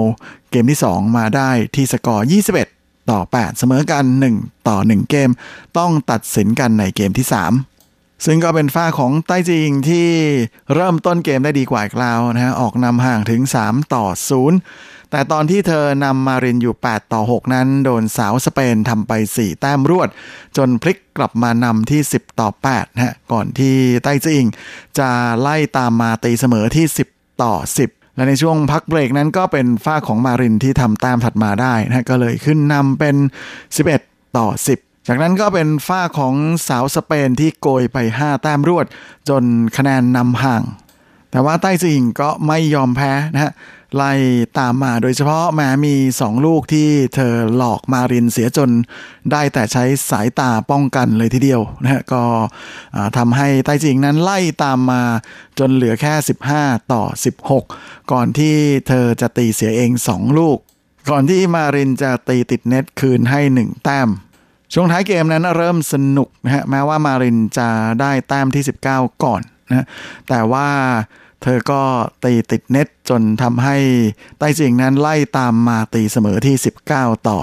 Speaker 7: เกมที่ 2 มาได้ที่สกอร์ 21 ต่อ 8 เสมอกัน 1 ต่อ 1 เกม ต้องตัดสินกันในเกมที่ 3ซึ่งก็เป็นฝ้าของไต้จิงที่เริ่มต้นเกมได้ดีกว่าอีกแล้วนะฮะออกนำห่างถึง 3 ต่อ 0 แต่ตอนที่เธอนำมารินอยู่ 8 ต่อ 6 นั้น โดนสาวสเปนทำไป 4 แต้มรวด จนพลิกกลับมานำที่ 10 ต่อ8นะฮะก่อนที่ไต้จิง จะไล่ตามมาตีเสมอที่ 10 ต่อ 10และในช่วงพักเบรกนั้นก็เป็นฝ้าของมารินที่ทำแต้มถัดมาได้นะก็เลยขึ้นนำเป็น 11 ต่อ 10 จากนั้นก็เป็นฝ้าของสาวสเปนที่โกยไป 5 แต้มรวด จนคะแนนนำห่าง แต่ว่าไต้ซิงก็ไม่ยอมแพ้นะฮะ ไล่ตามมาโดยเฉพาะแม้มี2ลูกที่เธอหลอกมารินเสียจน ได้แต่ใช้สายตาป้องกันเลยทีเดียวนะฮะก็ทำให้ไต้จิงนั้นไล่ตามมาจนเหลือแค่ 15 ต่อ 16 ก่อนที่เธอจะตีเสียเอง2ลูก ก่อนที่มารินจะตีติดเน็ตคืนให้1แต้มช่วงท้ายเกมนั้นเริ่มสนุกนะฮะแม้ว่ามารินจะได้แต้มที่ 19 ก่อนนะแต่ว่า เธอก็ตีติดเน็ตจนทำให้ไต้จิงนั้นไล่ตามมาตีเสมอที่ 19 ต่อ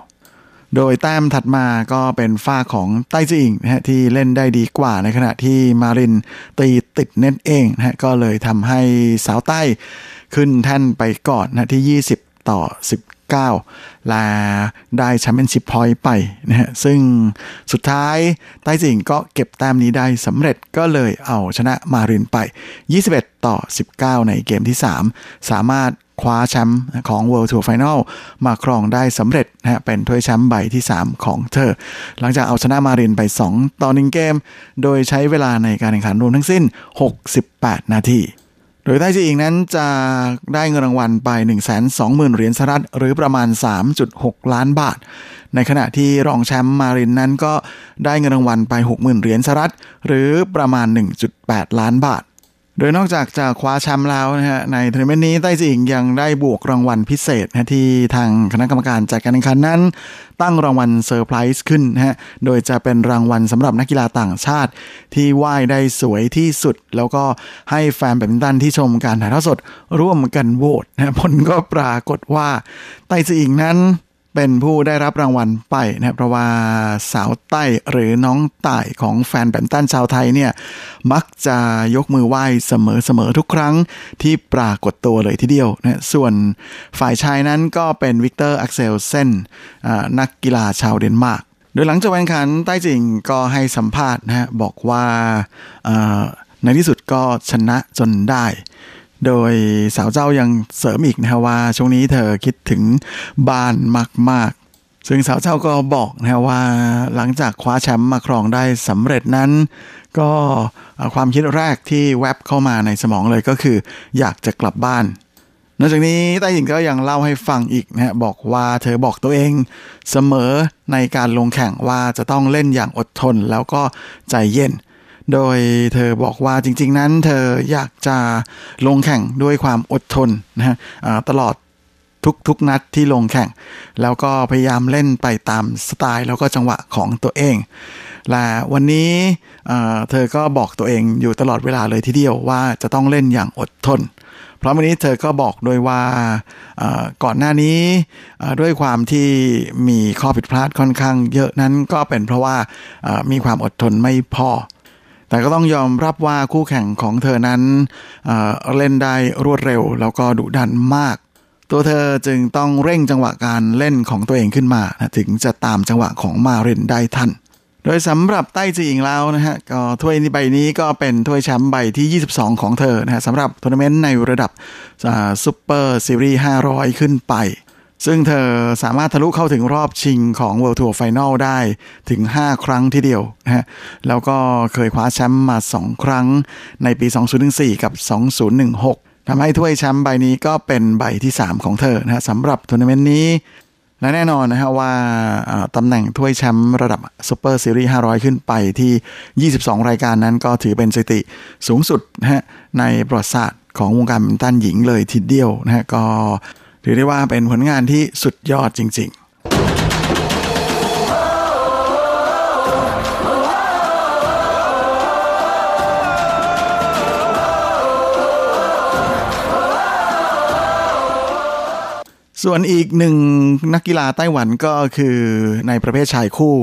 Speaker 7: 19 โดยแต้มถัดมาก็เป็นฝ้าของไต้จิงนะฮะที่เล่นได้ดีกว่าในขณะที่มารินตีติดเน็ตเองนะฮะก็เลยทำให้สาวใต้ขึ้นแท่นไปก่อนนะที่ 20 ต่อ 19และได้แชมเปี้ยนชิพพอยต์ไปนะฮะซึ่งสุดท้ายไต้จิงก็เก็บแต้มนี้ได้สำเร็จก็เลยเอาชนะมารินไป 21 ต่อ 19 ในเกมที่ 3 สามารถคว้าแชมป์ของ World Tour Final มาครองได้สำเร็จนะฮะเป็นถ้วยแชมป์ใบที่ 3 ของเธอ หลังจากเอาชนะมารินไป 2 ต่อ 1 เกม โดยใช้เวลาในการแข่งขันรวมทั้งสิ้น 68 นาที โดยไต้จีอิงนั้นจะได้เงินรางวัลไป 120,000 เหรียญสหรัฐ หรือประมาณ 3.6 ล้านบาท ในขณะที่รองแชมป์มารินนั้นก็ได้เงินรางวัลไป 60,000 เหรียญสหรัฐ หรือประมาณ 1.8 ล้านบาท โดยนอกจากจะคว้าแชมป์แล้วนะฮะในทัวร์นาเมนต์นี้ไต้จื่ออิงยังได้บวกรางวัลพิเศษนะที่ทางคณะกรรมการจัดการแข่งขันนั้น ตั้งรางวัลเซอร์ไพรส์ขึ้นนะฮะโดยจะเป็นรางวัลสำหรับนักกีฬาต่างชาติ ที่ไหว้ได้สวยที่สุด แล้วก็ให้แฟนแบดมินตันที่ชมการถ่ายทอดสดร่วมกันโหวตนะผลก็ปรากฏว่าไต้จื่ออิงนั้น เป็นผู้ได้รับรางวัลไปนะเพราะว่าสาวไต้หรือน้องไต้ของแฟนแบดมินตันชาวไทยเนี่ยมักจะยกมือไหว้เสมอๆทุกครั้งที่ปรากฏตัวเลยทีเดียวนะส่วนฝ่ายชายนั้นก็เป็นวิกเตอร์อักเซลเซนนักกีฬาชาวเดนมาร์กโดยหลังจากการแข่งขันไต้จื่ออิงก็ให้สัมภาษณ์นะฮะบอกว่าในที่สุดก็ชนะจนได้ โดยสาวเจ้ายังเสริมอีกนะฮะว่า ช่วงนี้เธอคิดถึงบ้านมาก ๆ ซึ่งสาวเจ้าก็บอกนะฮะว่า หลังจากคว้าแชมป์มาครองได้สำเร็จนั้น ก็ความคิดแรกที่แวบเข้ามาในสมองเลยก็คือ อยากจะกลับบ้านนอกจากนี้ไต้หญิงก็ยังเล่าให้ฟังอีกนะฮะบอกว่าเธอบอกตัวเองเสมอในการลงแข่งว่าจะต้องเล่นอย่างอดทนแล้วก็ใจเย็น โดยเธอบอกว่าจริง ๆ นั้น เธออยากจะลงแข่งด้วยความอดทนนะฮะตลอดทุกๆนัดที่ลงแข่ง แล้วก็พยายามเล่นไปตามสไตล์แล้วก็จังหวะของตัวเอง และวันนี้เธอก็บอกตัวเองอยู่ตลอดเวลาเลยทีเดียวว่าจะต้องเล่นอย่างอดทน เพราะวันนี้เธอก็บอกโดยว่าก่อนหน้านี้ด้วยความที่มีข้อผิดพลาดค่อนข้างเยอะนั้นก็เป็นเพราะว่ามีความอดทนไม่พอ แต่ก็ต้องยอมรับว่าคู่แข่งของเธอนั้นเล่นได้รวดเร็ว แล้วก็ดุดันมาก ตัวเธอจึงต้องเร่งจังหวะการเล่นของตัวเองขึ้นมาถึงจะตามจังหวะของมารินได้ทัน โดยสำหรับไต้จื่ออิงแล้วนะฮะก็ถ้วยใบนี้ก็เป็นถ้วยแชมป์ใบที่ 22 ของเธอนะฮะสำหรับทัวร์นาเมนต์ในระดับซูเปอร์ซีรีส์500 ขึ้นไป ซึ่งเธอสามารถทะลุเข้าถึงรอบชิงของ World Tour Final ได้ถึง 5 ครั้งทีเดียวนะฮะแล้วก็เคยคว้าแชมป์มา 2 ครั้งในปี 2014 กับ 2016ทำให้ถ้วยแชมป์ใบนี้ก็เป็นใบที่ 3 ของเธอนะฮะสำหรับทัวร์นาเมนต์นี้ และแน่นอนนะฮะว่าตำแหน่งถ้วยแชมป์ระดับ Super Series 500 ขึ้นไปที่ 22 รายการนั้นก็ถือเป็นสถิติสูงสุดนะฮะในประวัติศาสตร์ของวงการแบดมินตันหญิงเลยทีเดียวนะฮะก็ ถือได้ว่าเป็นผลงานที่สุดยอดจริง ๆส่วนอีกหนึ่งนักกีฬาไต้หวันก็คือในประเภทชายคู่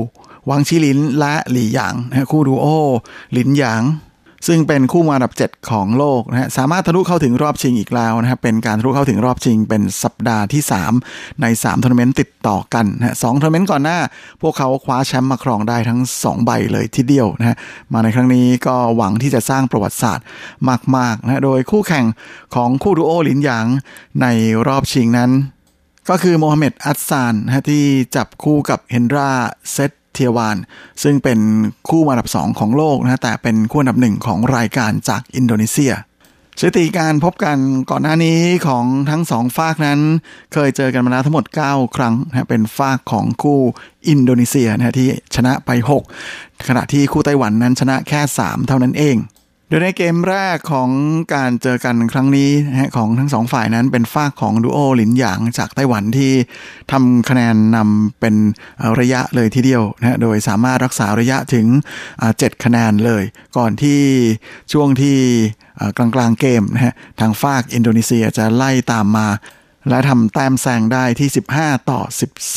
Speaker 7: หวังฉีหลินและหลี่หยางคู่ดูโอหลินหยาง ซึ่งเป็นคู่มาอันดับ 7 ของโลกนะฮะสามารถทะลุเข้าถึงรอบชิงอีกแล้วนะครับเป็นการทะลุเข้าถึงรอบชิงเป็นสัปดาห์ที่ 3 ใน3ทัวร์นาเมนต์ติดต่อกันนะฮะสองทัวร์นาเมนต์ก่อนหน้า พวกเขาคว้าแชมป์มาครองได้ทั้ง 2 ใบเลยทีเดียวนะฮะมาในครั้งนี้ก็หวังที่จะสร้างประวัติศาสตร์มากๆนะฮะโดยคู่แข่งของคู่ดูโอหลินหยางในรอบชิงนั้น ก็คือโมฮัมเหมัดอาห์ซานนะที่จับคู่กับเฮนดราเซเตียวาน ซึ่งเป็นคู่อันดับ 2 ของโลกนะแต่เป็นคู่อันดับหนึ่งของรายการจากอินโดนีเซียสถิติการพบกันก่อนหน้านี้ของทั้งสองฟากนั้น เคยเจอกันมาแล้วทั้งหมด 9 ครั้งนะเป็นฟากของคู่อินโดนีเซียนะที่ชนะไป 6 ขณะที่คู่ไต้หวันนั้นชนะแค่ 3 เท่านั้นเอง โดยในเกมแรกของการเจอกันครั้งนี้ของทั้งสองฝ่ายนั้นเป็นฝ้าของดูโอหลินหยางจากไต้หวันที่ทำคะแนนนำเป็นระยะเลยทีเดียวนะโดยสามารถรักษาระยะถึง 7 คะแนนเลย ก่อนที่ช่วงที่กลางกลางเกมนะฮะทางฝากอินโดนีเซียจะไล่ตามมา และทำแต้มแซงได้ที่ 15 ต่อ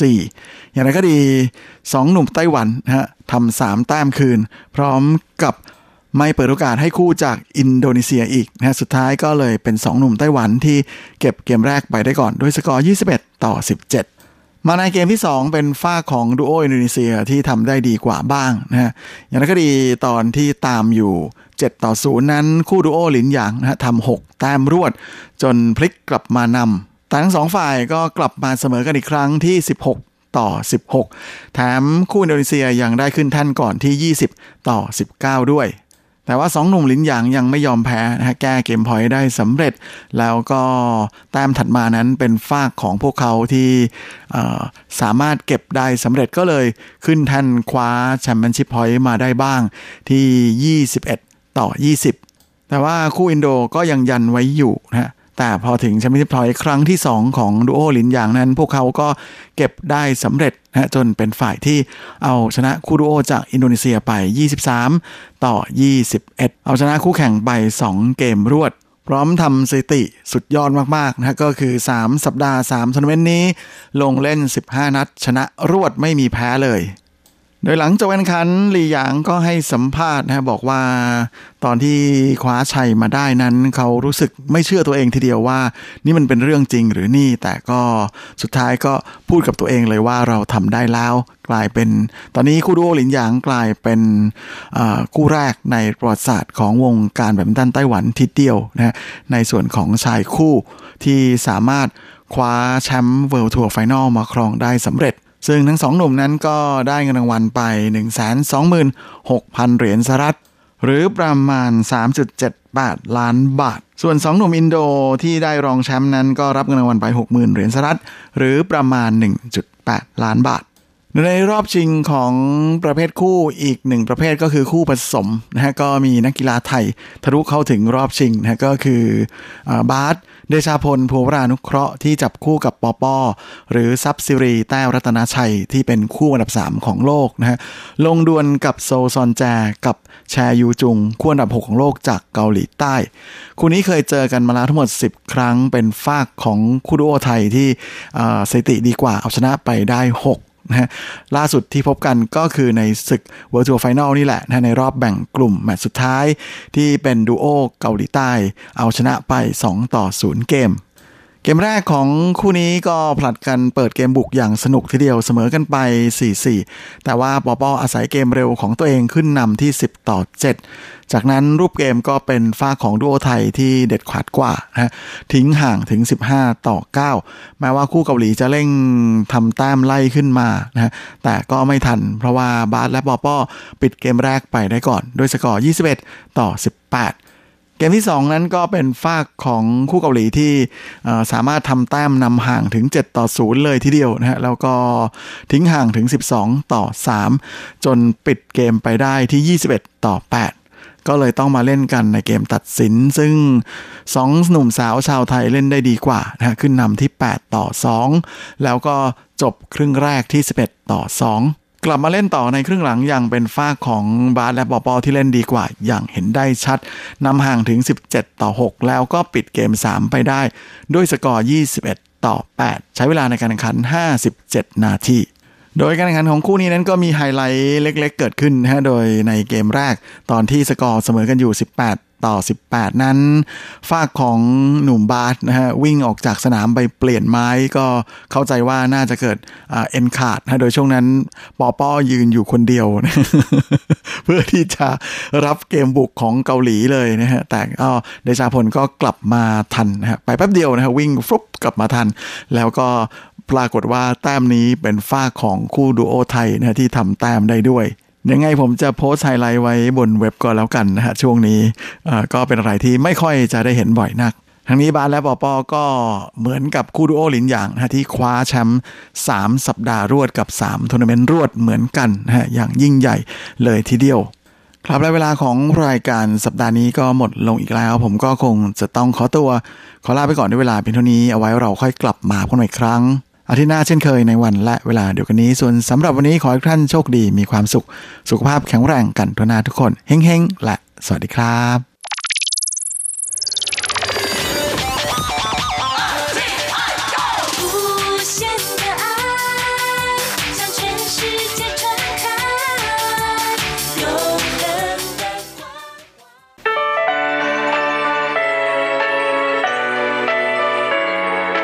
Speaker 7: 14 อย่างไรก็ดี 2 หนุ่มไต้หวันนะฮะทำสามแต้มคืน พร้อมกับ ไม่เปิดโอกาสให้คู่จากอินโดนีเซียอีกนะฮะสุดท้ายก็เลยเป็น 2 หนุ่มไต้หวันที่เก็บเกมแรกไปได้ก่อนด้วยสกอร์ 21 ต่อ 17 มาในเกมที่ 2 เป็นฝ้าของดูโออินโดนีเซียที่ทำได้ดีกว่าบ้างนะฮะอย่างไรก็ดีตอนที่ตามอยู่ 7 ต่อ 0 นั้นคู่ดูโอหลินหยางนะฮะทำ6 แต้มรวด จนพลิกกลับมานำแต่ทั้งสองฝ่ายก็กลับมาเสมอกันอีกครั้งที่ 16ต่อ 16 แถมคู่อินโดนีเซียยังได้ขึ้นแท่นก่อนที่ 20 ต่อ 19 ด้วย แต่ว่า 2 หนุ่มหลินหยางยังไม่ยอมแพ้นะฮะแก้ game point ได้สำเร็จ แล้วก็แต้มถัดมานั้นเป็นฟากของพวกเขาที่สามารถเก็บได้สำเร็จก็เลยขึ้นแท่นคว้า championship point มาได้บ้างที่ 21 ต่อ 20 แต่ว่าคู่อินโดก็ยังยันไว้อยู่นะฮะ แต่พอถึง championship point ครั้งที่ 2 ของดูโอหลินหยางนั้น พวกเขาก็เก็บได้สำเร็จนะจนเป็นฝ่ายที่เอาชนะคู่ดูโอจากอินโดนีเซียไป 23 ต่อ 21 เอาชนะคู่แข่งไป 2 เกมรวด พร้อมทำสถิติสุดยอดมากๆนะก็คือ 3 สัปดาห์3ทัวร์นาเมนต์นี้ ลงเล่น 15 นัด ชนะรวดไม่มีแพ้เลย โดยหลังจบกแข่งขันหลีหยางก็ให้สัมภาษณ์นะบอกว่า ตอนที่คว้าชัยมาได้นั้นเขารู้สึกไม่เชื่อตัวเองทีเดียวว่า นี่มันเป็นเรื่องจริงหรือนี่ แต่ก็สุดท้ายก็พูดกับตัวเองเลยว่าเราทำได้แล้วกลายเป็น ตอนนี้คู่ดูโอหลินหยางกลายเป็นคู่แรกในประวัติศาสตร์ของวงการแบดมินตันไต้หวันทีเดียวนะในส่วนของชายคู่ที่สามารถคว้าแชมป์ World Tour Final มาครองได้สำเร็จ ซึ่งทั้งสองหนุ่มนั้นก็ได้เงินรางวัลไป 126,000 เหรียญสหรัฐ หรือประมาณ 3.78ล้านบาท ส่วน 2 หนุ่มอินโดที่ได้รองแชมป์นั้นก็รับเงินรางวัลไป 60,000 เหรียญสหรัฐ หรือประมาณ 1.8 ล้านบาท ในรอบชิงของประเภทคู่อีกหนึ่งประเภทก็คือคู่ผสมนะฮะก็มีนักกีฬาไทยทะลุเข้าถึงรอบชิงนะฮะก็คือบาสเดชาพลภูวรานุเคราะห์ที่จับคู่กับปอปอหรือซับซิรีแต้วรัตนาชัยที่เป็นคู่อันดับ 3 ของโลกนะฮะลงดวลกับโซซอนแจกับแชยูจุง คู่อันดับ 6 ของโลกจากเกาหลีใต้ คู่นี้เคยเจอกันมาแล้วทั้งหมด 10 ครั้งเป็นฝากของคู่ดูโอไทยที่สถิติดีกว่าเอาชนะไปได้ 6 นะฮะล่าสุดที่พบกันก็คือในศึก Virtual Final นี่แหละนะในรอบแบ่งกลุ่มแมตช์สุดท้ายที่เป็นดูโอเกาหลีใต้ เอาชนะไป 2 ต่อ 0 เกม เกมแรกของคู่นี้ก็ผลัดกันเปิดเกมบุกอย่างสนุกทีเดียวเสมอกันไป 4-4 แต่ว่าปอปออาศัยเกมเร็วของตัวเองขึ้นนำที่ 10 ต่อ 7 จากนั้นรูปเกมก็เป็นฝ้าของดูโอไทยที่เด็ดขาดกว่านะทิ้งห่างถึง 15 ต่อ 9 แม้ว่าคู่เกาหลีจะเร่งทำแต้มไล่ขึ้นมานะแต่ก็ไม่ทันเพราะว่าบาสและปอปอปิดเกมแรกไปได้ก่อน ด้วยสกอร์ 21 ต่อ 18 เกมที่ 2 นั้นก็เป็นฝากของคู่เกาหลีที่สามารถทำแต้มนำห่างถึง 7 ต่อ 0 เลยทีเดียวนะฮะแล้วก็ทิ้งห่างถึง 12 ต่อ 3 จนปิดเกมไปได้ที่ 21 ต่อ 8ก็เลยต้องมาเล่นกันในเกมตัดสิน ซึ่ง 2 หนุ่มสาวชาวไทยเล่นได้ดีกว่านะฮะขึ้นนำที่ 8 ต่อ 2 แล้วก็จบครึ่งแรกที่ 11 ต่อ 2 กลับมาเล่นต่อในครึ่งหลังอย่างเป็นฟากของบาสและปอปอที่เล่นดีกว่าอย่างเห็นได้ชัดนำห่างถึง 17 ต่อ 6 แล้วก็ปิดเกม 3 ไปได้ ด้วยสกอร์ 21 ต่อ 8 ใช้เวลาในการแข่งขัน 57 นาทีโดยการแข่งขันของคู่นี้นั้นก็มีไฮไลท์เล็กๆ เกิดขึ้นนะฮะ โดยในเกมแรกตอนที่สกอร์เสมอกันอยู่ 18 ต่อ 18 นั้นฟากของหนุ่มบาสนะฮะวิ่งออกจากสนามไปเปลี่ยนไม้ก็เข้าใจว่าน่าจะเกิดเอ็นขาดนะโดยช่วงนั้นปอป้อยืนอยู่คนเดียว เพื่อที่จะรับเกมบุกของเกาหลีเลยนะฮะแต่ก็เดชาพลก็กลับมาทันนะฮะไปแป๊บเดียวนะฮะวิ่งฟลุปกลับมาทัน แล้วก็ปรากฏว่าแต้มนี้เป็นฝ้าของคู่ดูโอไทยนะที่ทำแต้มได้ด้วย ยังไงผมจะโพสไฮไลท์ไว้บนเว็บก็แล้วกันนะฮะช่วงนี้ก็เป็นอะไรที่ไม่ค่อยจะได้เห็นบ่อยนัก ทั้งนี้บาสและปอปอก็เหมือนกับคู่ดูโอหลินหยางนะที่คว้าแชมป์3สัปดาห์รวดกับ3ทัวร์นาเมนต์รวดเหมือนกันนะฮะอย่างยิ่งใหญ่เลยทีเดียวครับและเวลาของรายการสัปดาห์นี้ก็หมดลงอีกแล้ว ผมก็คงจะต้องขอตัว ขอลาไปก่อนด้วยเวลาเพียงเท่านี้เอาไว้เราค่อยกลับมาพบกันอีกครั้ง อาทิตย์หน้าเช่นเคยในวันและเวลาเดียวกันนี้ ส่วนสำหรับวันนี้ขอให้ท่านโชคดีมีความสุข สุขภาพแข็งแรงกันทุกนาทุกคนเฮ้งๆและสวัสดีครับ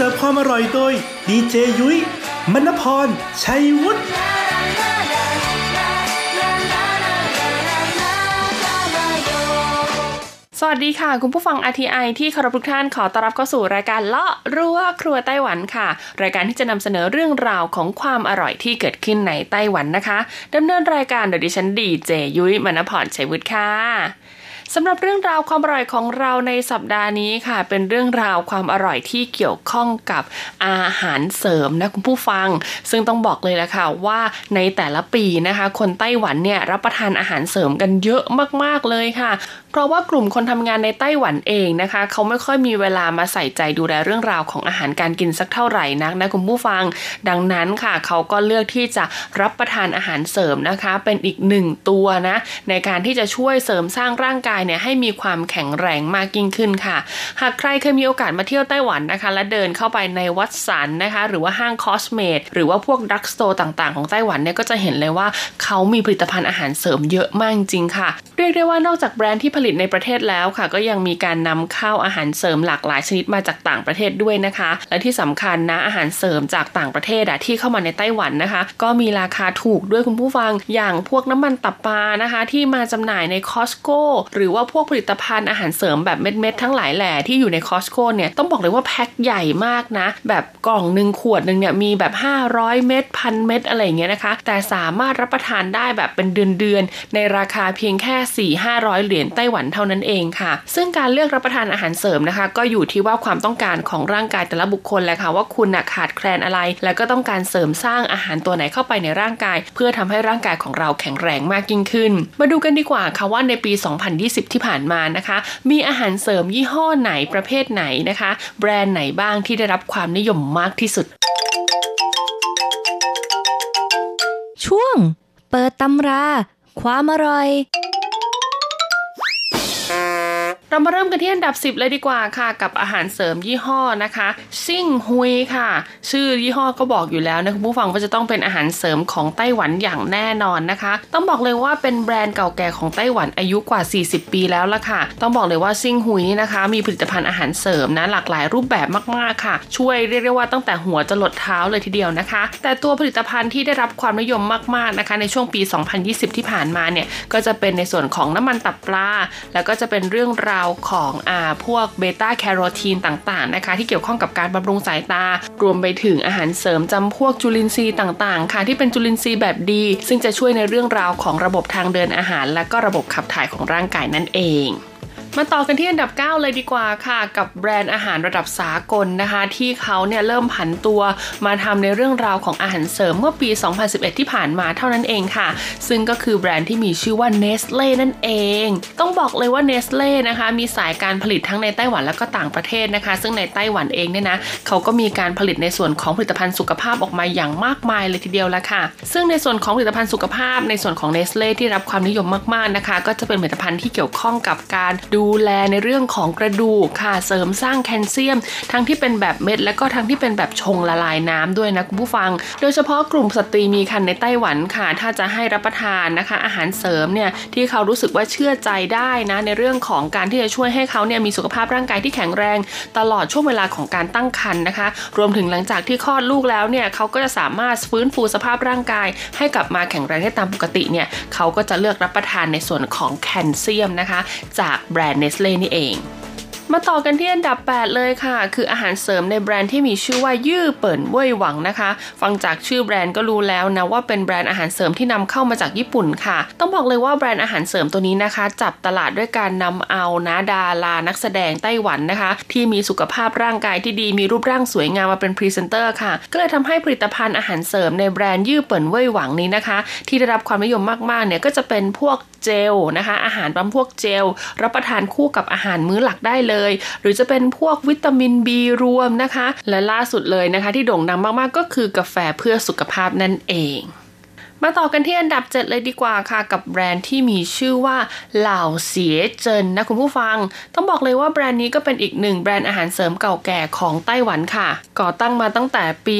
Speaker 8: เสิร์ฟความอร่อยโดยดีเจยุ้ยมณพร ชัยวุฒิ
Speaker 2: สวัสดีค่ะ คุณผู้ฟัง RTI ที่เคารพทุกท่านขอต้อนรับเข้าสู่รายการเลาะรั้วครัวไต้หวันค่ะ รายการที่จะนำเสนอเรื่องราวของความอร่อยที่เกิดขึ้นในไต้หวันนะคะดำเนินรายการโดยดิฉันดีเจยุ้ยมณพรชัยวุฒิค่ะ สำหรับเรื่องราวความอร่อยของเราในสัปดาห์นี้ค่ะ เป็นเรื่องราวความอร่อยที่เกี่ยวข้องกับอาหารเสริมนะคุณผู้ฟัง ซึ่งต้องบอกเลยละค่ะว่าในแต่ละปีนะคะ คนไต้หวันเนี่ยรับประทานอาหารเสริมกันเยอะมากๆเลยค่ะ เพราะว่ากลุ่มคนทำงานในไต้หวันเองนะคะ เขาไม่ค่อยมีเวลามาใส่ใจดูแลเรื่องราวของอาหารการกินสักเท่าไหร่นักนะคุณผู้ฟัง ดังนั้นค่ะ เขาก็เลือกที่จะรับประทานอาหารเสริมนะคะ เป็นอีกหนึ่งตัวนะในการที่จะช่วยเสริมสร้างร่างกายเนี่ยให้มีความแข็งแรงมากยิ่งขึ้นค่ะ หากใครเคยมีโอกาสมาเที่ยวไต้หวันนะคะ และเดินเข้าไปในวัดสันนะคะ หรือว่าห้างคอสเมดหรือว่าพวกดักสโตร์ต่างๆ ของไต้หวันเนี่ยก็จะเห็นเลยว่าเขามีผลิตภัณฑ์อาหารเสริมเยอะมากจริงค่ะ เรียกได้ว่านอกจากแบรนด์ที่ผลิตในประเทศแล้วค่ะ ก็ยังมีการนำเข้าอาหารเสริมหลากหลายชนิดมาจากต่างประเทศด้วยนะคะ และที่สำคัญนะอาหารเสริมจากต่างประเทศอะที่เข้ามาในไต้หวันนะคะ ก็มีราคาถูกด้วยคุณผู้ฟังอย่างพวกน้ำมันตับปลานะคะ ที่มาจำหน่ายในคอสโก้หรือือว่าพวกผลิตภัณฑ์อาหารเสริมแบบเม็ดๆทั้งหลายแหล่ที่อยู่ในคอสโก้เนี่ยต้องบอกเลยว่าแพ็คใหญ่มากนะ แบบกล่องหนึ่งขวดหนึ่งเนี่ยมีแบบ 500 เม็ดพันเม็ดอะไรเงี้ยนะคะ แต่สามารถรับประทานได้แบบเป็นเดือนๆในราคาเพียงแค่ 4 500 เหรียญไต้หวันเท่านั้นเองค่ะ ซึ่งการเลือกรับประทานอาหารเสริมนะคะ ก็อยู่ที่ว่าความต้องการของร่างกายแต่ละบุคคลแหละค่ะว่าคุณขาดแคลนอะไร แล้วก็ต้องการเสริมสร้างอาหารตัวไหนเข้าไปในร่างกาย เพื่อทำให้ร่างกายของเราแข็งแรงมากยิ่งขึ้น มาดูกันดีกว่าค่ะว่าในปี 2020ที่ผ่านมานะคะ มีอาหารเสริมยี่ห้อไหนประเภทไหนนะคะ แบรนด์ไหนบ้างที่ได้รับความนิยมมากที่สุด
Speaker 9: ช่วง เปิดตำรา ความอร่อย
Speaker 2: เรามาเริ่มกันที่อันดับ 10 เลยดีกว่าค่ะกับอาหารเสริมยี่ห้อนะคะซิ่งฮุยค่ะ ชื่อยี่ห้อก็บอกอยู่แล้วนะคุณผู้ฟังว่าจะต้องเป็นอาหารเสริมของไต้หวันอย่างแน่นอนนะคะ ต้องบอกเลยว่าเป็นแบรนด์เก่าแก่ของไต้หวันอายุกว่า 40 ปีแล้วละค่ะ ต้องบอกเลยว่าซิ่งฮุยนี่นะคะ มีผลิตภัณฑ์อาหารเสริมนะหลากหลายรูปแบบมากๆค่ะ ช่วยเรียกได้ว่าตั้งแต่หัวจรดเท้าเลยทีเดียวนะคะ แต่ตัวผลิตภัณฑ์ที่ได้รับความนิยมมากๆนะคะ ในช่วงปี 2020 ที่ผ่านมาเนี่ยก็จะเป็นในส่วนของน้ำมันตับปลาแล้วก็จะเป็นเรื่องราวของอ่าพวกเบต้าแคโรทีนต่างๆนะคะ ที่เกี่ยวข้องกับการบำรุงสายตา รวมไปถึงอาหารเสริมจำพวกจุลินทรีย์ต่างๆ ค่ะที่เป็นจุลินทรีย์แบบดี ซึ่งจะช่วยในเรื่องราวของระบบทางเดินอาหาร และก็ระบบขับถ่ายของร่างกายนั่นเอง มาต่อกันที่อันดับ 9 เลยดีกว่าค่ะกับแบรนด์อาหารระดับสากลนะคะ ที่เขาเนี่ยเริ่มผันตัวมาทำในเรื่องราวของอาหารเสริมเมื่อปี 2011 ที่ผ่านมาเท่านั้นเองค่ะ ซึ่งก็คือแบรนด์ที่มีชื่อว่าเนสเล่นั่นเอง ต้องบอกเลยว่าเนสเล่นะคะมีสายการผลิตทั้งในไต้หวันแล้วก็ต่างประเทศนะคะ ซึ่งในไต้หวันเองเนี่ยนะเขาก็มีการผลิตในส่วนของผลิตภัณฑ์สุขภาพออกมาอย่างมากมายเลยทีเดียวละค่ะ ซึ่งในส่วนของผลิตภัณฑ์สุขภาพในส่วนของเนสเล่ที่รับความนิยมมากๆนะคะ ก็จะเป็นผลิตภัณฑ์ที่เกี่ยวข้องกับการดููแลในเรื่องของกระดูกค่ะเสริมสร้างแคลเซียม ทั้งที่เป็นแบบเม็ด และก็ทั้งที่เป็นแบบชงละลายน้ำด้วยนะคุณผู้ฟัง โดยเฉพาะกลุ่มสตรีมีครรภ์ในไต้หวันค่ะ ถ้าจะให้รับประทานนะคะ อาหารเสริมเนี่ยที่เขารู้สึกว่าเชื่อใจได้นะในเรื่องของการที่จะช่วยให้เขาเนี่ยมีสุขภาพร่างกายที่แข็งแรง ตลอดช่วงเวลาของการตั้งครรภ์นะคะ รวมถึงหลังจากที่คลอดลูกแล้วเนี่ยเขาก็จะสามารถฟื้นฟูสภาพร่างกาย ให้กลับมาแข็งแรงได้ตามปกติเนี่ยเขาก็จะเลือกรับประทานในส่วนของแคลเซียมนะคะ จากแบรนด์เนสเล่นี่เอง มาต่อกันที่อันดับ 8 เลยค่ะ คืออาหารเสริมในแบรนด์ที่มีชื่อว่ายื่อเปิ่นเว่ยหวังนะคะ ฟังจากชื่อแบรนด์ก็รู้แล้วนะว่าเป็นแบรนด์อาหารเสริมที่นำเข้ามาจากญี่ปุ่นค่ะ ต้องบอกเลยว่าแบรนด์อาหารเสริมตัวนี้นะคะ จับตลาดด้วยการนำเอานะดารานักแสดงไต้หวันนะคะ ที่มีสุขภาพร่างกายที่ดีมีรูปร่างสวยงามมาเป็นพรีเซนเตอร์ค่ะ ก็เลยทำให้ผลิตภัณฑ์อาหารเสริมในแบรนด์ยื่อเปิ่นเว่ยหวังนี้นะคะ ที่ได้รับความนิยมมากๆเนี่ยก็จะเป็นพวกเจลนะคะ อาหารบำพวกเจลรับประทานคู่กับอาหารมื้อหลักได้เลยหรือจะเป็นพวกวิตามิน B รวมนะคะ และล่าสุดเลยนะคะ ที่โด่งดังมากๆก็คือกาแฟเพื่อสุขภาพนั่นเอง มาต่อกันที่อันดับ 7 เลยดีกว่าค่ะ กับแบรนด์ที่มีชื่อว่าเหล่าเสียเจินนะคุณผู้ฟัง ต้องบอกเลยว่าแบรนด์นี้ก็เป็นอีกหนึ่งแบรนด์อาหารเสริมเก่าแก่ของไต้หวันค่ะ ก่อตั้งมาตั้งแต่ปี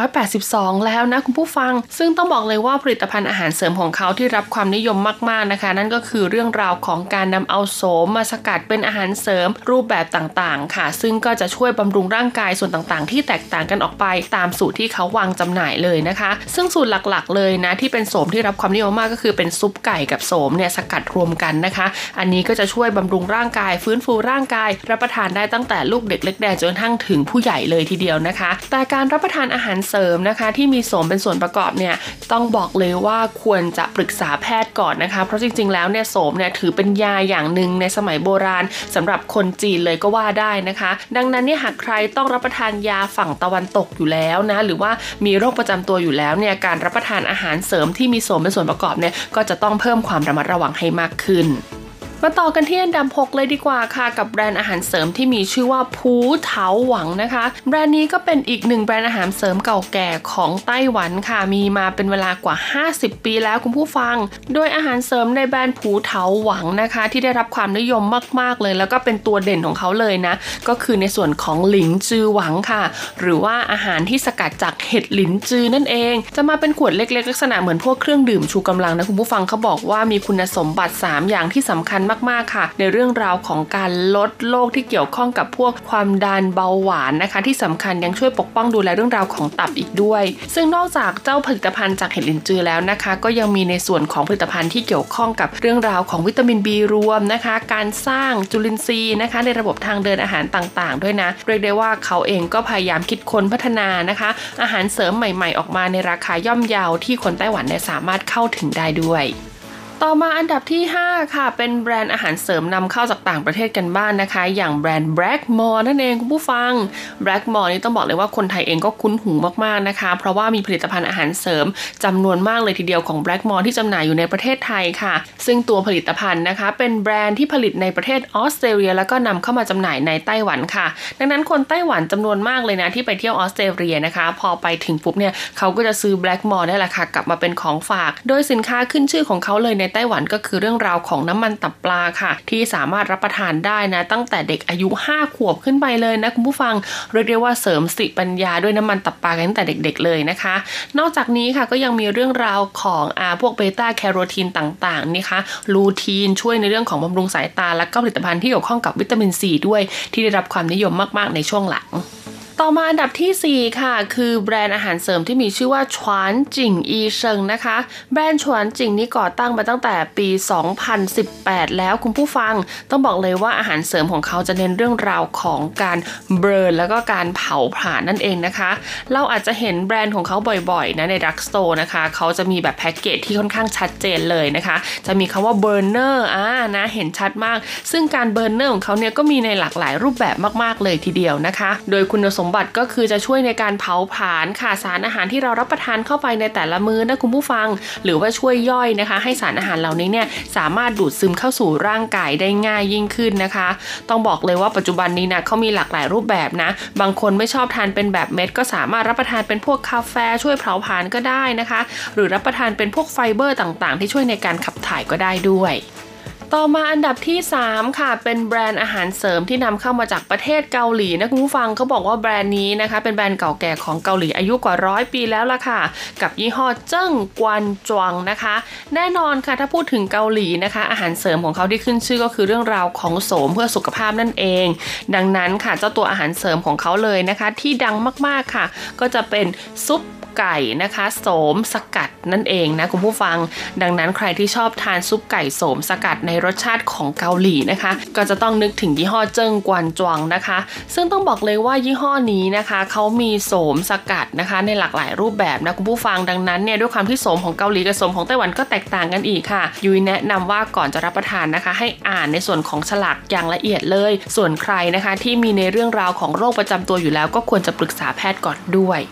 Speaker 2: 1982 แล้วนะคุณผู้ฟัง ซึ่งต้องบอกเลยว่าผลิตภัณฑ์อาหารเสริมของเขาที่รับความนิยมมากๆนะคะ นั่นก็คือเรื่องราวของการนำเอาโสมมาสกัดเป็นอาหารเสริมรูปแบบต่างๆ ค่ะ ซึ่งก็จะช่วยบำรุงร่างกายส่วนต่างๆ ที่แตกต่างกันออกไปตามสูตรที่เขาวางจำหน่ายเลยนะคะ ซึ่งสูตรหลักๆ เลยนะที่เป็นโสมที่รับความนิยมมากก็คือเป็นซุปไก่กับโสมเนี่ยสกัดรวมกันนะคะ อันนี้ก็จะช่วยบำรุงร่างกาย ฟื้นฟูร่างกาย รับประทานได้ตั้งแต่ลูกเด็กเล็กแดงจนทั่งถึงผู้ใหญ่เลยทีเดียวนะคะ แต่การรับประทานอาหารเสริมนะคะ ที่มีโสมเป็นส่วนประกอบเนี่ยต้องบอกเลยว่าควรจะปรึกษาแพทย์ก่อนนะคะ เพราะจริง ๆ แล้วเนี่ยโสมเนี่ยถือเป็นยาอย่างหนึ่งในสมัยโบราณสำหรับคนจีนเลยก็ว่าได้นะคะ ดังนั้นเนี่ยหากใครต้องรับประทานยาฝั่งตะวันตกอยู่แล้วนะหรือว่ามีโรคประจำตัวอยู่แล้วเนี่ยการรับประทานอาหารเสริมที่มีโสมเป็นส่วนประกอบเนี่ยก็จะต้องเพิ่มความระมัดระวังให้มากขึ้น มาต่อกันที่อันดับ 6 เลยดีกว่าค่ะกับแบรนด์อาหารเสริมที่มีชื่อว่าพูเถาหวังนะคะ แบรนด์นี้ก็เป็นอีกหนึ่งแบรนด์อาหารเสริมเก่าแก่ของไต้หวันค่ะ มีมาเป็นเวลากว่า 50 ปีแล้วคุณผู้ฟัง โดยอาหารเสริมในแบรนด์ผูเถาหวังนะคะ ที่ได้รับความนิยมมาก ๆ เลย แล้วก็เป็นตัวเด่นของเขาเลยนะ ก็คือในส่วนของหลิงจือหวังค่ะ หรือว่าอาหารที่สกัดจากเห็ดหลินจือนั่นเอง จะมาเป็นขวดเล็ก ๆ ลักษณะเหมือนพวกเครื่องดื่มชูกำลังนะคุณผู้ฟังเขาบอกว่ามีคุณสมบัติ 3 อย่างที่สำคัญมาก ๆ ค่ะ ในเรื่องราวของการลดโรคที่เกี่ยวข้องกับพวกความดันเบาหวานนะคะ ที่สำคัญยังช่วยปกป้องดูแลเรื่องราวของตับอีกด้วย ซึ่งนอกจากเจ้าผลิตภัณฑ์จากเห็ดลินจือแล้วนะคะ ก็ยังมีในส่วนของผลิตภัณฑ์ที่เกี่ยวข้องกับเรื่องราวของวิตามิน B รวมนะคะ การสร้างจุลินทรีย์นะคะ ในระบบทางเดินอาหารต่างๆ ด้วยนะ เรียกได้ว่าเขาเองก็พยายามคิดค้นพัฒนานะคะ อาหารเสริมใหม่ ๆ ออกมาในราคาย่อมเยาวที่คนไต้หวันเนี่ยสามารถเข้าถึงได้ด้วย ต่อมาอันดับที่ 5 ค่ะ เป็นแบรนด์อาหารเสริมนำเข้าจากต่างประเทศกันบ้างนนะคะ อย่างแบรนด์ Blackmore นั่นเองคุณผู้ฟัง Blackmore นี่ต้องบอกเลยว่าคนไทยเองก็คุ้นหูมากๆนะคะ เพราะว่ามีผลิตภัณฑ์อาหารเสริมจำนวนมากเลยทีเดียวของ Blackmore ที่จำหน่ายอยู่ในประเทศไทยค่ะ ซึ่งตัวผลิตภัณฑ์นะคะ เป็นแบรนด์ที่ผลิตในประเทศออสเตรเลีย แล้วก็นำเข้ามาจำหน่ายในไต้หวันค่ะ ดังนั้นคนไต้หวันจำนวนมากเลยนะที่ไปเที่ยวออสเตรเลียนะคะ พอไปถึงปุ๊บเนี่ยเขาก็จะซื้อ Blackmore ได้แหละค่ะกลับมาเป็นของฝาก โดยสินค้าขึ้นชื่อของเขาเลยในไต้หวันก็คือเรื่องราวของน้ำมันตับปลาค่ะ ที่สามารถรับประทานได้นะ ตั้งแต่เด็กอายุ 5 ขวบขึ้นไปเลยนะคุณผู้ฟังเรียกได้ว่าเสริมสติปัญญาด้วยน้ำมันตับปลากันตั้งแต่เด็ก ๆ เลยนะคะ นอกจากนี้ค่ะก็ยังมีเรื่องราวของอาพวกเบต้าแคโรทีนต่างๆนี่คะลูทีนช่วยในเรื่องของบำรุงสายตาและก็ผลิตภัณฑ์ที่เกี่ยวข้องกับวิตามินซีด้วย ที่ได้รับความนิยมมากๆในช่วงหลัง ต่อมาอันดับทีสี่ 4 ค่ะ คือแบรนด์อาหารเสริมที่มีชื่อว่าชวานจิงอีเชิงนะคะ แบรนด์ชวานจิงนี้ก่อตั้งมาตั้งแต่ปี 2018 แล้วคุณผู้ฟัง ต้องบอกเลยว่าอาหารเสริมของเขาจะเน้นเรื่องราวของการ burn แล้วก็การเผาผลาญนั่นเองนะคะ เราอาจจะเห็นแบรนด์ของเขาบ่อยๆนะใน drugstore นะคะ เขาจะมีแบบแพ็กเกจที่ค่อนข้างชัดเจนเลยนะคะ จะมีคำว่า burner อ่านะเห็นชัดมาก ซึ่งการ burner ของเขาเนี่ยก็มีในหลากหลายรูปแบบมากๆเลยทีเดียวนะคะ โดยคุณสมบัติก็คือจะช่วยในการเผาผลาญค่ะสารอาหารที่เรารับประทานเข้าไปในแต่ละมื้อนะคุณผู้ฟัง หรือว่าช่วยย่อยนะคะ ให้สารอาหารเหล่านี้เนี่ยสามารถดูดซึมเข้าสู่ร่างกายได้ง่ายยิ่งขึ้นนะคะ ต้องบอกเลยว่าปัจจุบันนี้นะเขามีหลากหลายรูปแบบนะ บางคนไม่ชอบทานเป็นแบบเม็ด ก็สามารถรับประทานเป็นพวกกาแฟช่วยเผาผลาญก็ได้นะคะ หรือรับประทานเป็นพวกไฟเบอร์ต่างๆ ที่ช่วยในการขับถ่ายก็ได้ด้วย ต่อมาอันดับที่ 3 ค่ะ เป็นแบรนด์อาหารเสริมที่นำเข้ามาจากประเทศเกาหลีนะคุณผู้ฟังเขาบอกว่าแบรนด์นี้นะคะ เป็นแบรนด์เก่าแก่ของเกาหลีอายุกว่าร้อยปีแล้วล่ะค่ะ กับยี่ห้อเจิ้งกวนจวงนะคะ แน่นอนค่ะถ้าพูดถึงเกาหลีนะคะ อาหารเสริมของเขาที่ขึ้นชื่อก็คือเรื่องราวของโสมเพื่อสุขภาพนั่นเอง ดังนั้นค่ะเจ้าตัวอาหารเสริมของเขาเลยนะคะ ที่ดังมากๆค่ะ ก็จะเป็นซุปไก่นะคะโสมสกัดนั่นเองนะคุณผู้ฟัง ดังนั้นใครที่ชอบทานซุปไก่โสมสกัดในรสชาติของเกาหลีนะคะ ก็จะต้องนึกถึงยี่ห้อเจิ้งกวนจวงนะคะ ซึ่งต้องบอกเลยว่ายี่ห้อนี้นะคะเขามีโสมสกัดนะคะ ในหลากหลายรูปแบบนะคุณผู้ฟังดังนั้นเนี่ยด้วยความที่โสมของเกาหลีกับโสมของไต้หวันก็แตกต่างกันอีกค่ะยุ้ยแนะนำว่าก่อนจะรับประทานนะคะ ให้อ่านในส่วนของฉลากอย่างละเอียดเลย ส่วนใครนะคะ ที่มีในเรื่องราวของโรคประจำตัวอยู่แล้ว ก็ควรจะปรึกษาแพทย์ก่อนด้วย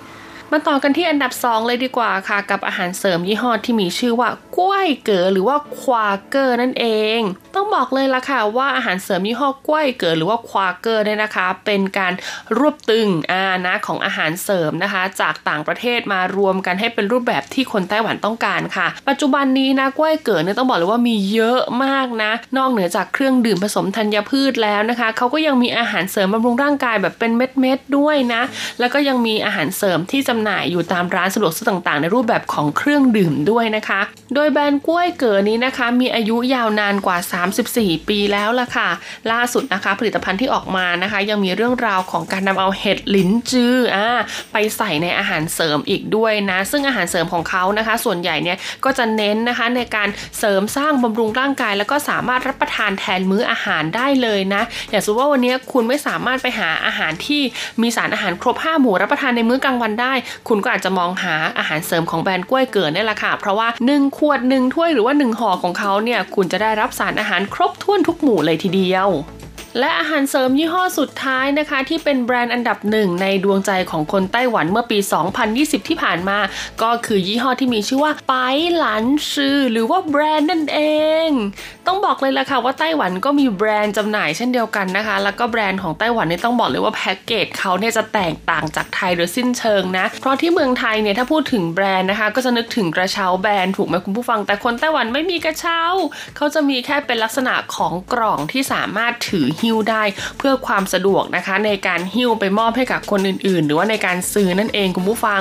Speaker 2: มาต่อกันที่อันดับ 2 เลยดีกว่าค่ะ กับอาหารเสริมยี่ห้อที่มีชื่อว่ากล้วยเก๋อหรือว่าควาเกอร์นั่นเอง ต้องบอกเลยละค่ะว่าอาหารเสริมยี่ห้อกล้วยเก๋อหรือว่าควาเกอร์เนี่ยนะคะ เป็นการรวบตึงอานะของอาหารเสริมนะคะ จากต่างประเทศมารวมกันให้เป็นรูปแบบที่คนไต้หวันต้องการค่ะ ปัจจุบันนี้นะกล้วยเก๋อเนี่ยต้องบอกเลยว่ามีเยอะมากนะ นอกเหนือจากเครื่องดื่มผสมธัญพืชแล้วนะคะเขาก็ยังมีอาหารเสริมบำรุงร่างกายแบบเป็นเม็ดๆด้วยนะ แล้วก็ยังมีอาหารเสริมที่จำหน่ายอยู่ตามร้านสะดวกซื้อต่างๆ ในรูปแบบของเครื่องดื่มด้วยนะคะ โดยยแบรนด์กล้วยเก๋นี้นะคะ มีอายุยาวนานกว่า 34 ปีแล้วล่ะค่ะ ล่าสุดนะคะ ผลิตภัณฑ์ที่ออกมานะคะ ยังมีเรื่องราวของการนำเอาเห็ดลิ้นจืออ่าไปใส่ในอาหารเสริมอีกด้วยนะ ซึ่งอาหารเสริมของเขานะคะ ส่วนใหญ่เนี่ยก็จะเน้นนะคะในการเสริมสร้างบำรุงร่างกาย แล้วก็สามารถรับประทานแทนมื้ออาหารได้เลยนะ อย่างสมมติว่าวันนี้คุณไม่สามารถไปหาอาหารที่มีสารอาหารครบ5หมู่รับประทานในมื้อกลางวันได้ คุณก็อาจจะมองหาอาหารเสริมของแบรนด์กล้วยเกิดนี่แหละค่ะ เพราะว่า1ขวดหนึ่งถ้วยหรือว่า1ห่อของเขาเนี่ยคุณจะได้รับสารอาหารครบถ้วนทุกหมู่เลยทีเดียว และอาหารเสริมยี่ห้อสุดท้ายนะคะ ที่เป็นแบรนด์อันดับหนึ่งในดวงใจของคนไต้หวันเมื่อปี 2020 ที่ผ่านมา ก็คือยี่ห้อที่มีชื่อว่าไปหลันชื่อหรือว่าแบรนด์นั่นเอง ต้องบอกเลยล่ะค่ะว่าไต้หวันก็มีแบรนด์จำหน่ายเช่นเดียวกันนะคะ แล้วก็แบรนด์ของไต้หวันนี่ต้องบอกเลยว่าแพ็กเกจเขาเนี่ยจะแตกต่างจากไทยโดยสิ้นเชิงนะ เพราะที่เมืองไทยเนี่ยถ้าพูดถึงแบรนด์นะคะ ก็จะนึกถึงกระเช้าแบรนด์ถูกไหมคุณผู้ฟัง แต่คนไต้หวันไม่มีกระเช้า เขาจะมีแค่เป็นลักษณะของกล่องที่สามารถถือหวได้ เพื่อความสะดวกนะคะ ในการหิ้วไปมอบให้กับคนอื่น ๆ หรือว่าในการซื้อนั่นเองคุณผู้ฟัง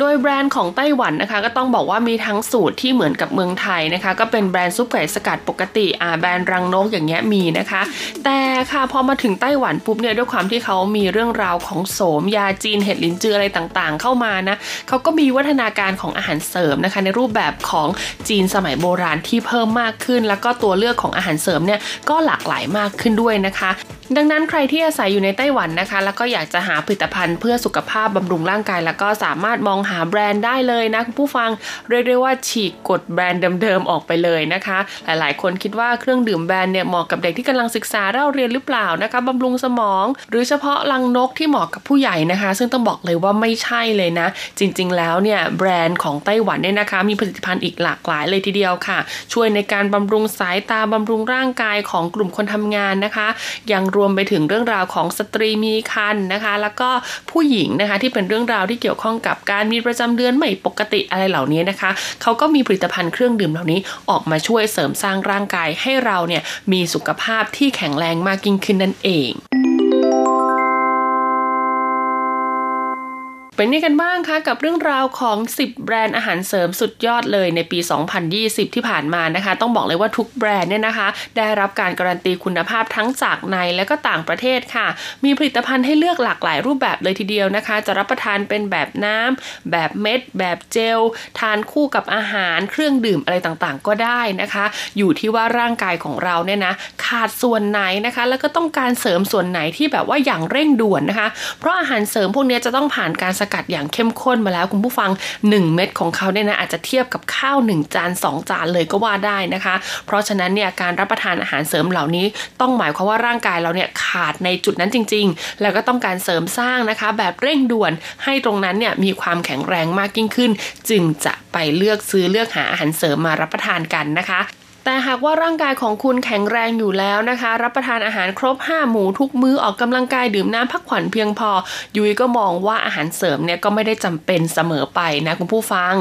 Speaker 2: โดยแบรนด์ของไต้หวันนะคะ ก็ต้องบอกว่ามีทั้งสูตรที่เหมือนกับเมืองไทยนะคะ ก็เป็นแบรนด์ซุปไก่สกัดปกติอ่าแบรนด์รังนกอย่างเงี้ยมีนะคะ แต่ค่ะพอมาถึงไต้หวันปุ๊บเนี่ยด้วยความที่เขามีเรื่องราวของโสมยาจีนเห็ดลินจืออะไรต่างๆ เข้ามานะเขาก็มีวัฒนาการของอาหารเสริมนะคะ ในรูปแบบของจีนสมัยโบราณที่เพิ่มมากขึ้น แล้วก็ตัวเลือกของอาหารเสริมเนี่ยก็หลากหลายมากขึ้นด้วยนะคะดังนั้นใครที่อาศัยอยู่ในไต้หวันนะคะ แล้วก็อยากจะหาผลิตภัณฑ์เพื่อสุขภาพบำรุงร่างกาย แล้วก็สามารถมองหาแบรนด์ได้เลยนะคุณผู้ฟังเรียกได้ว่าฉีกกฎแบรนด์เดิมๆออกไปเลยนะคะ หลายๆ คนคิดว่าเครื่องดื่มแบรนด์เนี่ยเหมาะกับเด็กที่กำลังศึกษาเล่าเรียนหรือเปล่านะคะบำรุงสมอง หรือเฉพาะรังนกที่เหมาะกับผู้ใหญ่นะคะ ซึ่งต้องบอกเลยว่าไม่ใช่เลยนะ จริงๆ แล้วเนี่ยแบรนด์ของไต้หวันเนี่ยนะคะ มีผลิตภัณฑ์อีกหลากหลายเลยทีเดียวค่ะ ช่วยในการบำรุงสายตาบำรุงร่างกายของกลุ่มคนทำงานนะคะ ยังรวมไปถึงเรื่องราวของสตรีมีครรภ์นะคะ แล้วก็ผู้หญิงนะคะที่เป็นเรื่องราวที่เกี่ยวข้องกับการมีประจำเดือนไม่ปกติอะไรเหล่านี้นะคะเขาก็มีผลิตภัณฑ์เครื่องดื่มเหล่านี้ออกมาช่วยเสริมสร้างร่างกายให้เราเนี่ยมีสุขภาพที่แข็งแรงมากยิ่งขึ้นนั่นเอง เป็นยังกันบ้างคะกับเรื่องราวของ 10 แบรนด์อาหารเสริมสุดยอดเลยในปี 2020 ที่ผ่านมานะคะ ต้องบอกเลยว่าทุกแบรนด์เนี่ยนะคะ ได้รับการการันตีคุณภาพทั้งจากในและก็ต่างประเทศค่ะ มีผลิตภัณฑ์ให้เลือกหลากหลายรูปแบบเลยทีเดียวนะคะ จะรับประทานเป็นแบบน้ำแบบเม็ด แบบเจล ทานคู่กับอาหารเครื่องดื่มอะไรต่างๆ ก็ได้นะคะ อยู่ที่ว่าร่างกายของเราเนี่ยนะขาดส่วนไหนนะคะ แล้วก็ต้องการเสริมส่วนไหนที่แบบว่าอย่างเร่งด่วนนะคะ เพราะอาหารเสริมพวกนี้จะต้องผ่านการสกัดอย่างเข้มข้นมาแล้วคุณผู้ฟัง 1 เม็ดของเขาเนี่ยนะอาจจะเทียบกับข้าว 1 จาน 2 จานเลยก็ว่าได้นะคะ เพราะฉะนั้นเนี่ยการรับประทานอาหารเสริมเหล่านี้ ต้องหมายความว่าร่างกายเราเนี่ยขาดในจุดนั้นจริง ๆ แล้วก็ต้องการเสริมสร้างนะคะ แบบเร่งด่วนให้ตรงนั้นเนี่ยมีความแข็งแรงมากยิ่งขึ้น จึงจะไปเลือกซื้อเลือกหาอาหารเสริมมารับประทานกันนะคะ แต่หากว่าร่างกายของคุณแข็งแรงอยู่แล้วนะคะ รับประทานอาหารครบ 5 หมู่ทุกมื้อออกกำลังกายดื่มน้ำพักผ่อนเพียงพอ ยุ้ยก็มองว่าอาหารเสริมเนี่ยก็ไม่ได้จำเป็นเสมอไปนะคุณผู้ฟัง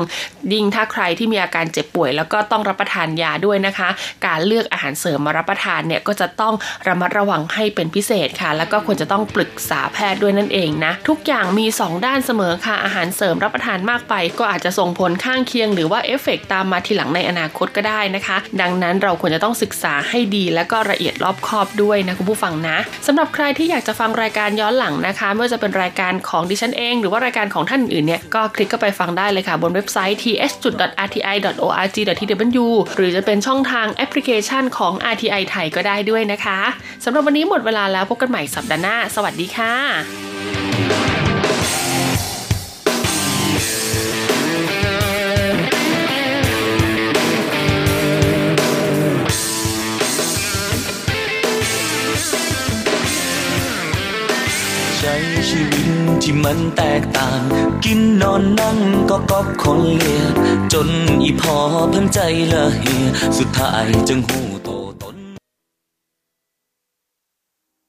Speaker 2: ยิ่งถ้าใครที่มีอาการเจ็บป่วย แล้วก็ต้องรับประทานยาด้วยนะคะ การเลือกอาหารเสริมมารับประทานเนี่ยก็จะต้องระมัดระวังให้เป็นพิเศษค่ะ แล้วก็ควรจะต้องปรึกษาแพทย์ด้วยนั่นเองนะทุกอย่างมี 2 ด้านเสมอค่ะอาหารเสริมรับประทานมากไป ก็อาจจะส่งผลข้างเคียง หรือว่าเอฟเฟกตามมาทีหลังในอนาคตก็ได้นะคะ ดังนั้นเราควรจะต้องศึกษาให้ดี และก็ละเอียดรอบคอบด้วยนะคุณผู้ฟังนะสำหรับใครที่อยากจะฟังรายการย้อนหลังนะคะไม่ว่าจะเป็นรายการของดิฉันเอง หรือว่ารายการของท่านอื่นเนี่ยก็คลิกเข้าไปฟังได้เลยค่ะ บนเว็บไซต์ th.rti.org.tw หรือจะเป็นช่องทางแอปพลิเคชันของ RTI ไทยก็ได้ด้วยนะคะสำหรับวันนี้หมดเวลาแล้วพบกันใหม่สัปดาห์หน้า สวัสดีค่ะ
Speaker 5: ที่มันแตกต่าง กินนอนนั่งก็ก๊อกคนเลียจนอีพอพันใจละเหียสุดท้ายจึงหู